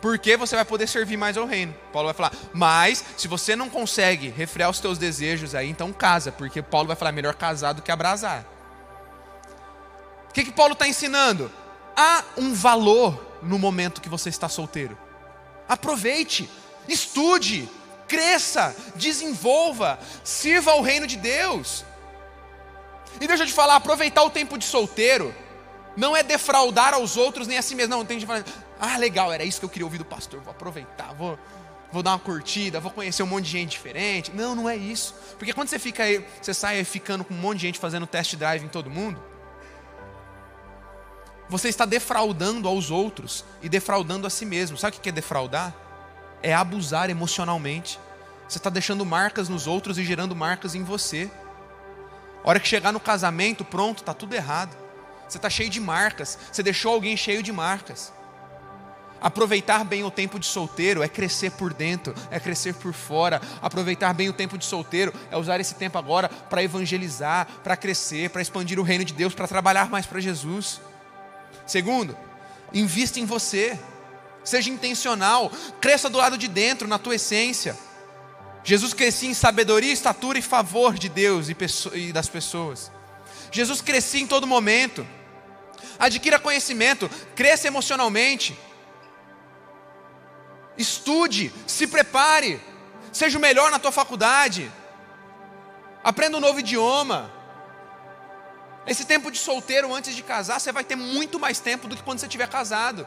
[SPEAKER 1] Porque você vai poder servir mais ao reino. Paulo vai falar, mas se você não consegue refrear os teus desejos aí, então casa, porque Paulo vai falar melhor casar do que abrasar. O que, que Paulo está ensinando? Há um valor no momento que você está solteiro. Aproveite, estude, cresça, desenvolva, sirva ao reino de Deus. E deixa eu te falar, aproveitar o tempo de solteiro não é defraudar aos outros nem a si mesmo. Não, tem gente falando, ah, legal, era isso que eu queria ouvir do pastor, vou aproveitar, vou, vou dar uma curtida, vou conhecer um monte de gente diferente. Não, não é isso. Porque quando você fica aí, você sai ficando com um monte de gente fazendo test drive em todo mundo, você está defraudando aos outros e defraudando a si mesmo. Sabe o que é defraudar? É abusar emocionalmente. Você está deixando marcas nos outros e gerando marcas em você. A hora que chegar no casamento, pronto, está tudo errado. Você está cheio de marcas. Você deixou alguém cheio de marcas. Aproveitar bem o tempo de solteiro é crescer por dentro, é crescer por fora. Aproveitar bem o tempo de solteiro é usar esse tempo agora para evangelizar, para crescer, para expandir o reino de Deus, para trabalhar mais para Jesus. Segundo, invista em você. Seja intencional, cresça do lado de dentro, na tua essência. Jesus crescia em sabedoria, estatura e favor de Deus e das pessoas. Jesus crescia em todo momento. Adquira conhecimento, cresça emocionalmente. Estude, se prepare, seja o melhor na tua faculdade. Aprenda um novo idioma. Esse tempo de solteiro antes de casar, você vai ter muito mais tempo do que quando você tiver casado.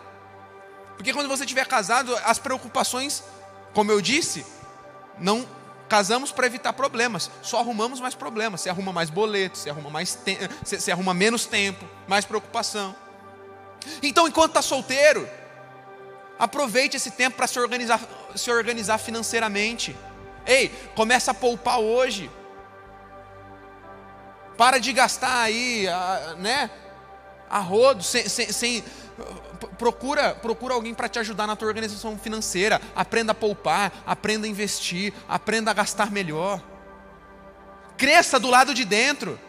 [SPEAKER 1] Porque quando você estiver casado, as preocupações, como eu disse, não casamos para evitar problemas, só arrumamos mais problemas. Você arruma mais boletos, você arruma mais você, você arruma menos tempo, mais preocupação. Então, enquanto está solteiro, aproveite esse tempo para se organizar, se organizar financeiramente. Ei, começa a poupar hoje. Para de gastar aí, né? A rodo, sem, sem, sem procura, procura alguém para te ajudar na tua organização financeira. Aprenda a poupar, aprenda a investir, aprenda a gastar melhor. Cresça do lado de dentro.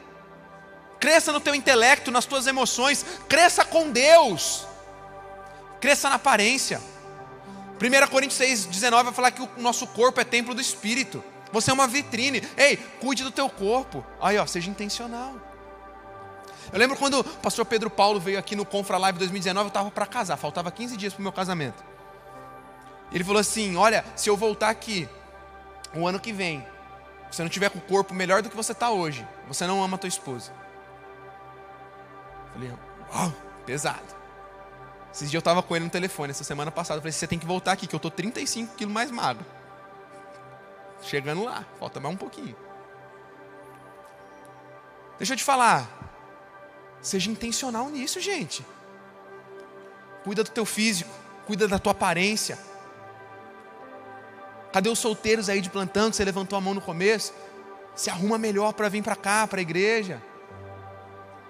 [SPEAKER 1] Cresça no teu intelecto, nas tuas emoções, cresça com Deus. Cresça na aparência. 1 Coríntios 6, 19 vai falar que o nosso corpo é templo do Espírito. Você é uma vitrine. Ei, cuide do teu corpo. Aí, ó, seja intencional. Eu lembro quando o pastor Pedro Paulo veio aqui no Confra Live 2019, eu estava para casar, faltava 15 dias para o meu casamento. Ele falou assim: Olha, se eu voltar aqui o ano que vem, você não tiver com o corpo melhor do que você está hoje, você não ama a tua esposa. Eu falei, uau, pesado. Esses dias eu estava com ele no telefone, essa semana passada. Eu falei: Você tem que voltar aqui, que eu estou 35 quilos mais magro. Chegando lá, falta mais um pouquinho. Deixa eu te falar, Seja intencional nisso, gente. Cuida do teu físico, cuida da tua aparência. Cadê os solteiros aí de plantão que você levantou a mão no começo? Se arruma melhor para vir para cá, para a igreja.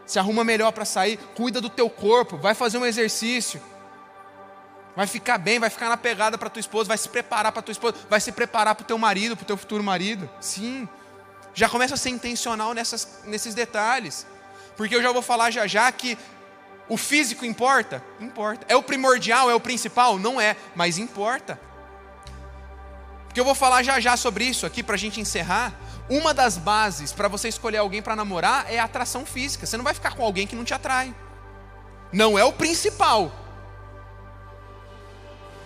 [SPEAKER 1] Se arruma melhor para sair, cuida do teu corpo, vai fazer um exercício. Vai ficar bem, vai ficar na pegada para tua esposa, vai se preparar para tua esposa, vai se preparar para o teu marido, para o teu futuro marido. Sim. Já começa a ser intencional nessas, nesses detalhes. Porque eu já vou falar já já que o físico importa? Importa. É o primordial, é o principal? Não é, mas importa. Porque eu vou falar já já sobre isso aqui para a gente encerrar. Uma das bases para você escolher alguém para namorar é a atração física. Você não vai ficar com alguém que não te atrai. Não é o principal.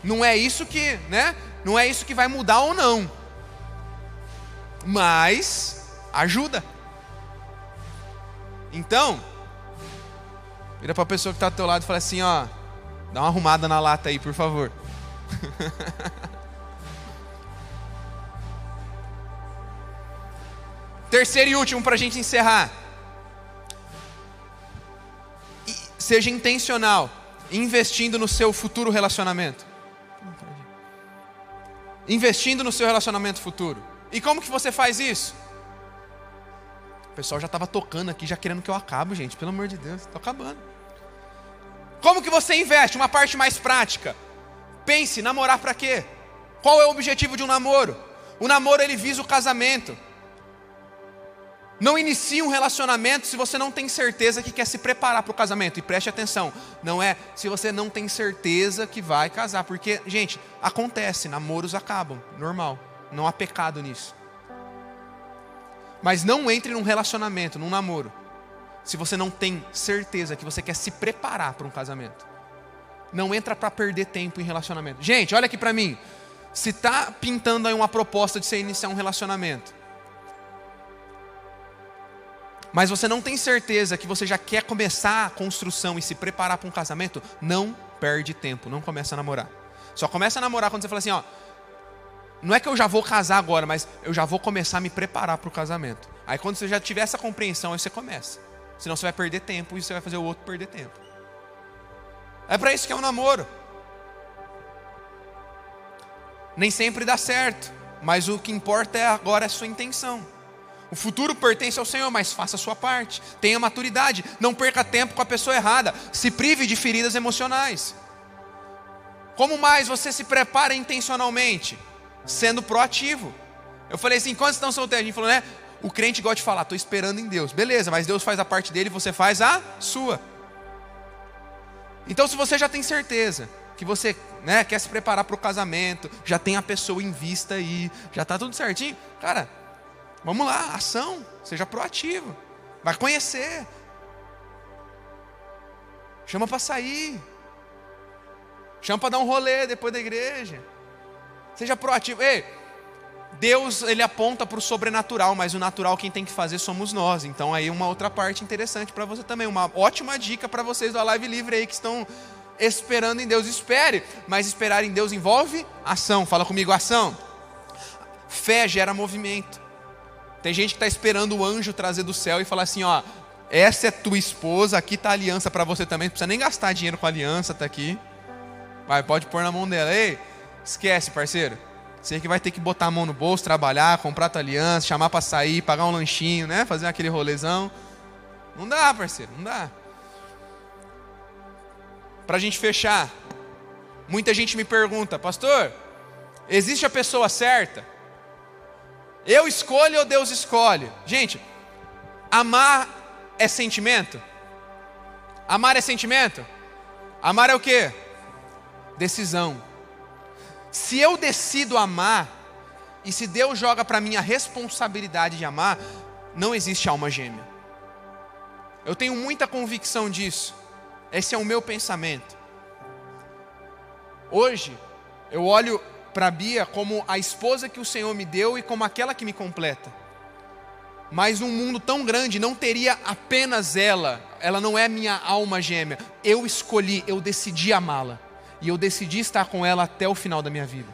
[SPEAKER 1] Não é isso que, né? Não é isso que vai mudar ou não. Mas ajuda. Então, vira para a pessoa que está do teu lado e fala assim, ó, dá uma arrumada na lata aí, por favor. Terceiro e último para a gente encerrar. Seja intencional, investindo no seu futuro relacionamento. Investindo no seu relacionamento futuro. E como que você faz isso? O pessoal já estava tocando aqui, já querendo que eu acabe, gente. Pelo amor de Deus, estou acabando. Como que você investe? Uma parte mais prática. Pense, namorar para quê? Qual é o objetivo de um namoro? O namoro ele visa o casamento. Não inicie um relacionamento se você não tem certeza que quer se preparar para o casamento. E preste atenção, não é se você não tem certeza que vai casar, porque, gente, acontece, namoros acabam, normal. Não há pecado nisso. Mas não entre num relacionamento, num namoro, se você não tem certeza que você quer se preparar para um casamento. Não entra para perder tempo em relacionamento. Gente, olha aqui para mim. Se tá pintando aí uma proposta de você iniciar um relacionamento, mas você não tem certeza que você já quer começar a construção e se preparar para um casamento, não perde tempo, não começa a namorar. Só começa a namorar quando você fala assim, ó, não é que eu já vou casar agora, mas eu já vou começar a me preparar para o casamento. Aí quando você já tiver essa compreensão, aí você começa. Senão você vai perder tempo e você vai fazer o outro perder tempo. É para isso que é um namoro. Nem sempre dá certo, mas o que importa é agora a sua intenção. O futuro pertence ao Senhor, mas faça a sua parte. Tenha maturidade, não perca tempo com a pessoa errada, se prive de feridas emocionais. Como mais você se prepara intencionalmente? sendo proativo. Eu falei assim: quantos estão solteiros? A gente falou, né? O crente gosta de falar, estou esperando em Deus. Beleza, mas Deus faz a parte dele você faz a sua. Então, se você já tem certeza que você né, quer se preparar para o casamento, já tem a pessoa em vista aí, já está tudo certinho, cara, vamos lá, ação, seja proativo, vai conhecer, chama para sair, chama para dar um rolê depois da igreja. Seja proativo. Ei, Deus ele aponta para o sobrenatural, mas o natural quem tem que fazer somos nós. Então aí uma outra parte interessante para você também, uma ótima dica para vocês da Live Livre aí que estão esperando em Deus. Espere, mas esperar em Deus envolve ação. Fala comigo, ação. Fé gera movimento. Tem gente que está esperando o anjo trazer do céu e falar assim: ó, essa é tua esposa, aqui está a aliança para você também. Não precisa nem gastar dinheiro com a aliança, tá aqui. Vai, pode pôr na mão dela. Ei, esquece, parceiro. Você que vai ter que botar a mão no bolso, trabalhar, comprar tua aliança, chamar para sair, pagar um lanchinho, né? Fazer aquele rolezão. Não dá, parceiro, não dá. Para a gente fechar, muita gente me pergunta, pastor, existe a pessoa certa? Eu escolho ou Deus escolhe? Gente, amar é sentimento? Amar é sentimento? Amar é o que? Decisão. Se eu decido amar, e se Deus joga para mim a responsabilidade de amar, não existe alma gêmea. Eu tenho muita convicção disso. Esse é o meu pensamento. Hoje, eu olho para Bia como a esposa que o Senhor me deu e como aquela que me completa. Mas num mundo tão grande não teria apenas ela, ela não é minha alma gêmea. Eu escolhi, eu decidi amá-la. E eu decidi estar com ela até o final da minha vida.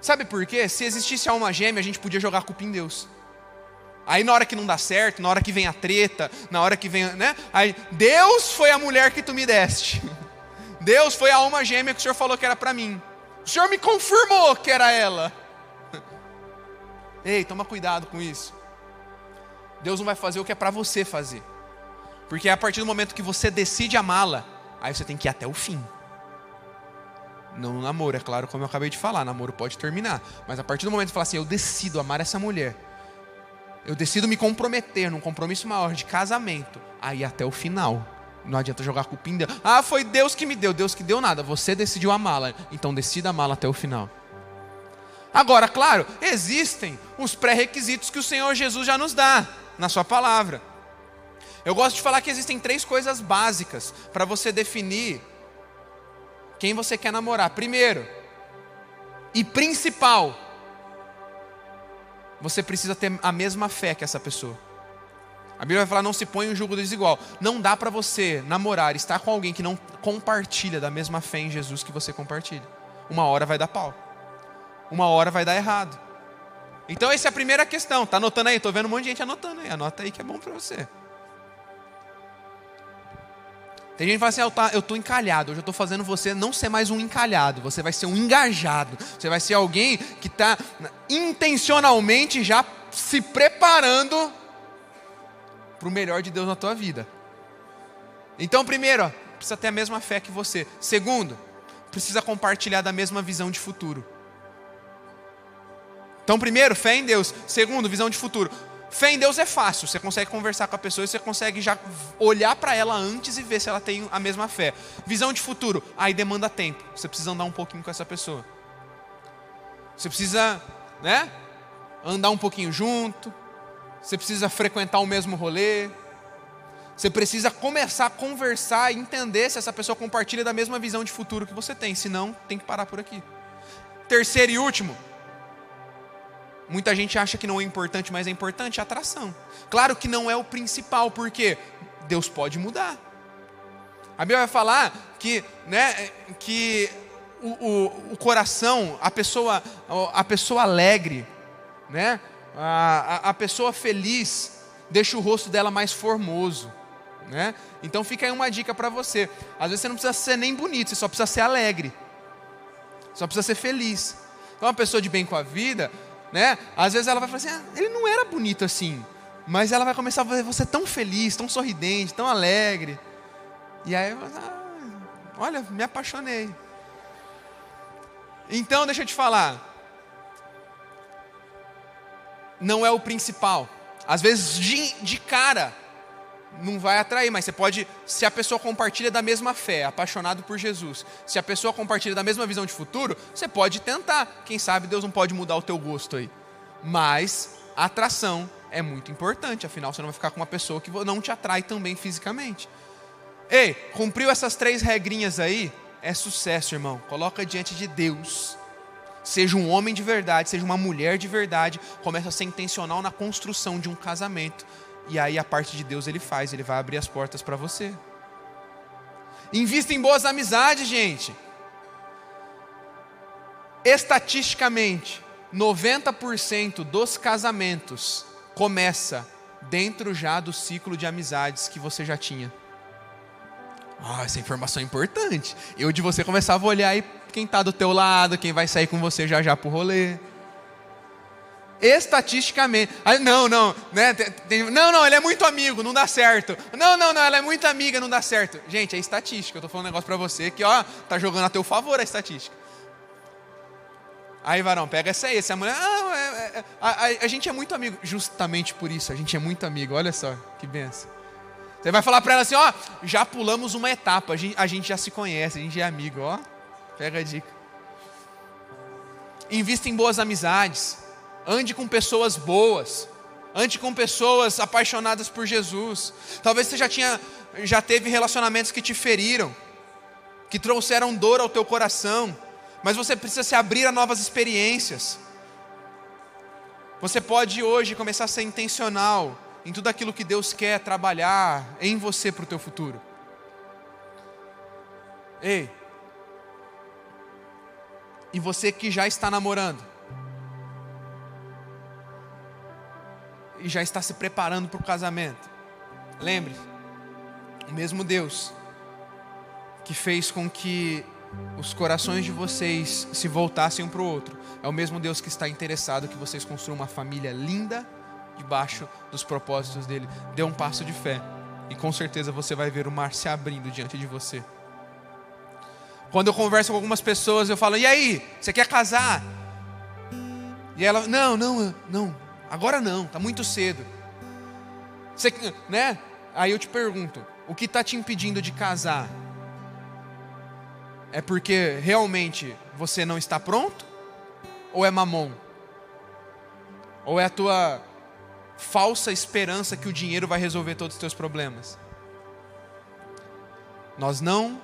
[SPEAKER 1] Sabe por quê? Se existisse alma gêmea, a gente podia jogar culpa em Deus. Aí na hora que não dá certo, na hora que vem a treta, na hora que vem, né? Aí Deus foi a mulher que tu me deste. Deus foi a alma gêmea que o Senhor falou que era para mim. O Senhor me confirmou que era ela. Ei, toma cuidado com isso. Deus não vai fazer o que é para você fazer. Porque é a partir do momento que você decide amá-la, aí você tem que ir até o fim. Não no namoro, é claro, como eu acabei de falar, namoro pode terminar. Mas a partir do momento que você fala assim, eu decido amar essa mulher, eu decido me comprometer num compromisso maior de casamento, aí até o final. Não adianta jogar Deus. Ah, foi Deus que me deu. Deus que deu nada. Você decidiu amá-la. Então decida amá-la até o final. Agora, claro, existem os pré-requisitos que o Senhor Jesus já nos dá na Sua palavra. Eu gosto de falar que existem três coisas básicas para você definir quem você quer namorar. Primeiro, e principal, você precisa ter a mesma fé que essa pessoa. A Bíblia vai falar: não se põe um jugo desigual. Não dá para você namorar, estar com alguém que não compartilha da mesma fé em Jesus que você compartilha. Uma hora vai dar pau. Uma hora vai dar errado. Então, essa é a primeira questão. Tá anotando aí? Estou vendo um monte de gente anotando aí. Anota aí que é bom para você. Tem gente que fala assim, ah, eu estou encalhado, hoje eu estou fazendo você não ser mais um encalhado, você vai ser um engajado, você vai ser alguém que está intencionalmente já se preparando para o melhor de Deus na tua vida. Então, primeiro, ó, precisa ter a mesma fé que você. Segundo, precisa compartilhar da mesma visão de futuro. Então, primeiro, fé em Deus. Segundo, visão de futuro. Fé em Deus é fácil, você consegue conversar com a pessoa e você consegue já olhar para ela antes e ver se ela tem a mesma fé. Visão de futuro, aí demanda tempo. Você precisa andar um pouquinho com essa pessoa. Você precisa, né? Andar um pouquinho junto. Você precisa frequentar o mesmo rolê. Você precisa começar a conversar e entender se essa pessoa compartilha da mesma visão de futuro que você tem. Senão, tem que parar por aqui. Terceiro e último, Muita gente acha que não é importante, mas é importante a atração. Claro que não é o principal, porque Deus pode mudar. A Bíblia vai falar que, né, que o, o, o coração, a pessoa, a pessoa alegre, né, a, a, pessoa feliz, deixa o rosto dela mais formoso. Né? Então fica aí uma dica para você. Às vezes você não precisa ser nem bonito, você só precisa ser alegre. Só precisa ser feliz. Então uma pessoa de bem com a vida, né? Às vezes ela vai falar assim, ah, ele não era bonito assim, mas ela vai começar a ver você tão feliz, tão sorridente, tão alegre. E aí, ah, olha, me apaixonei. Então, deixa eu te falar. Não é o principal. Às vezes, de, de cara, não vai atrair, mas você pode, se a pessoa compartilha da mesma fé, apaixonado por Jesus, se a pessoa compartilha da mesma visão de futuro, você pode tentar. Quem sabe Deus não pode mudar o teu gosto aí. Mas a atração é muito importante, afinal você não vai ficar com uma pessoa que não te atrai também fisicamente. Ei, cumpriu essas três regrinhas aí? É sucesso, irmão. Coloca diante de Deus. Seja um homem de verdade, seja uma mulher de verdade, começa a ser intencional na construção de um casamento e aí a parte de Deus ele faz, ele vai abrir as portas para você. Invista em boas amizades, gente. Estatisticamente, 90% dos casamentos começa dentro já do ciclo de amizades que você já tinha. Ah, essa informação é importante. Eu de você começava a olhar aí quem está do teu lado, quem vai sair com você já já pro rolê. Estatisticamente. Não, não, né? Tem, não, não, ele é muito amigo, não dá certo. Não, não, não, ela é muito amiga, não dá certo. Gente, é estatística. Eu tô falando um negócio para você que, ó, tá jogando a teu favor a estatística. Aí, varão, pega essa aí. Essa mulher, ah, é, é, a, a, a, gente é muito amigo. Justamente por isso, a gente é muito amigo. Olha só, que benção. Você vai falar para ela assim, ó, já pulamos uma etapa, a gente, a gente já se conhece, a gente é amigo, ó. Pega a dica. Invista em boas amizades. Ande com pessoas boas. Ande com pessoas apaixonadas por Jesus. Talvez você já tinha, já teve relacionamentos que te feriram, que trouxeram dor ao teu coração mas você precisa se abrir a novas experiências. Você pode hoje começar a ser intencional em tudo aquilo que Deus quer trabalhar em você para o teu futuro. Ei, e você que já está namorando, e já está se preparando para o casamento, lembre, o mesmo Deus que fez com que os corações de vocês se voltassem um para o outro. É o mesmo Deus que está interessado que vocês construam uma família linda debaixo dos propósitos dele. Dê um passo de fé e com certeza você vai ver o mar se abrindo diante de você. Quando eu converso com algumas pessoas, eu falo: "E aí, você quer casar?" E ela: "Não, não, não. Agora não, tá muito cedo." Você, né? Aí eu te pergunto: "O que está te impedindo de casar?" É porque realmente você não está pronto? Ou é mamon? Ou é a tua falsa esperança que o dinheiro vai resolver todos os teus problemas? Nós não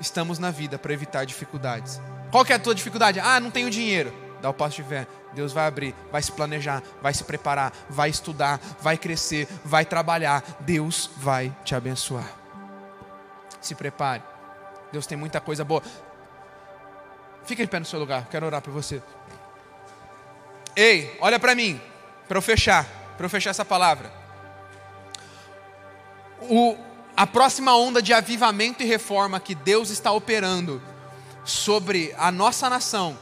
[SPEAKER 1] estamos na vida para evitar dificuldades. Qual que é a tua dificuldade? Ah, não tenho dinheiro. Dá o passo de fé. Deus vai abrir, vai se planejar, vai se preparar, vai estudar, vai crescer, vai trabalhar. Deus vai te abençoar. Se prepare. Deus tem muita coisa boa. Fica de pé no seu lugar, quero orar por você. Ei, olha para mim, para eu fechar, para eu fechar essa palavra. O, a próxima onda de avivamento e reforma que Deus está operando sobre a nossa nação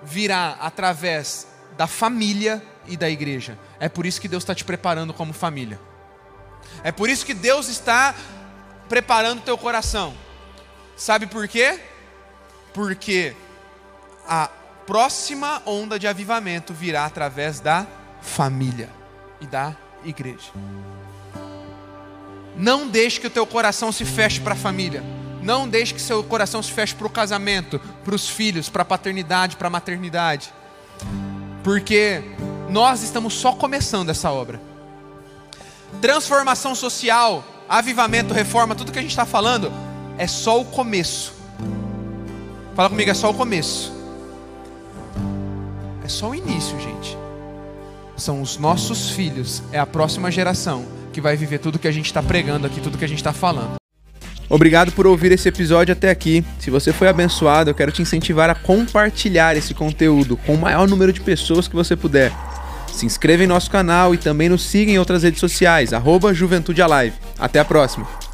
[SPEAKER 1] virá através da família e da igreja. É por isso que Deus está te preparando como família. É por isso que Deus está preparando teu coração. Sabe por quê? Porque a próxima onda de avivamento virá através da família e da igreja. Não deixe que o teu coração se feche para a família. Não deixe que seu coração se feche para o casamento, para os filhos, para a paternidade, para a maternidade. Porque nós estamos só começando essa obra. Transformação social, avivamento, reforma, tudo que a gente está falando, é só o começo. Fala comigo, é só o começo. É só o início, gente. São os nossos filhos, é a próxima geração que vai viver tudo que a gente está pregando aqui, tudo que a gente está falando. Obrigado por ouvir esse episódio até aqui. Se você foi abençoado, eu quero te incentivar a compartilhar esse conteúdo com o maior número de pessoas que você puder. Se inscreva em nosso canal e também nos siga em outras redes sociais, arroba Juventude Alive. Até a próxima!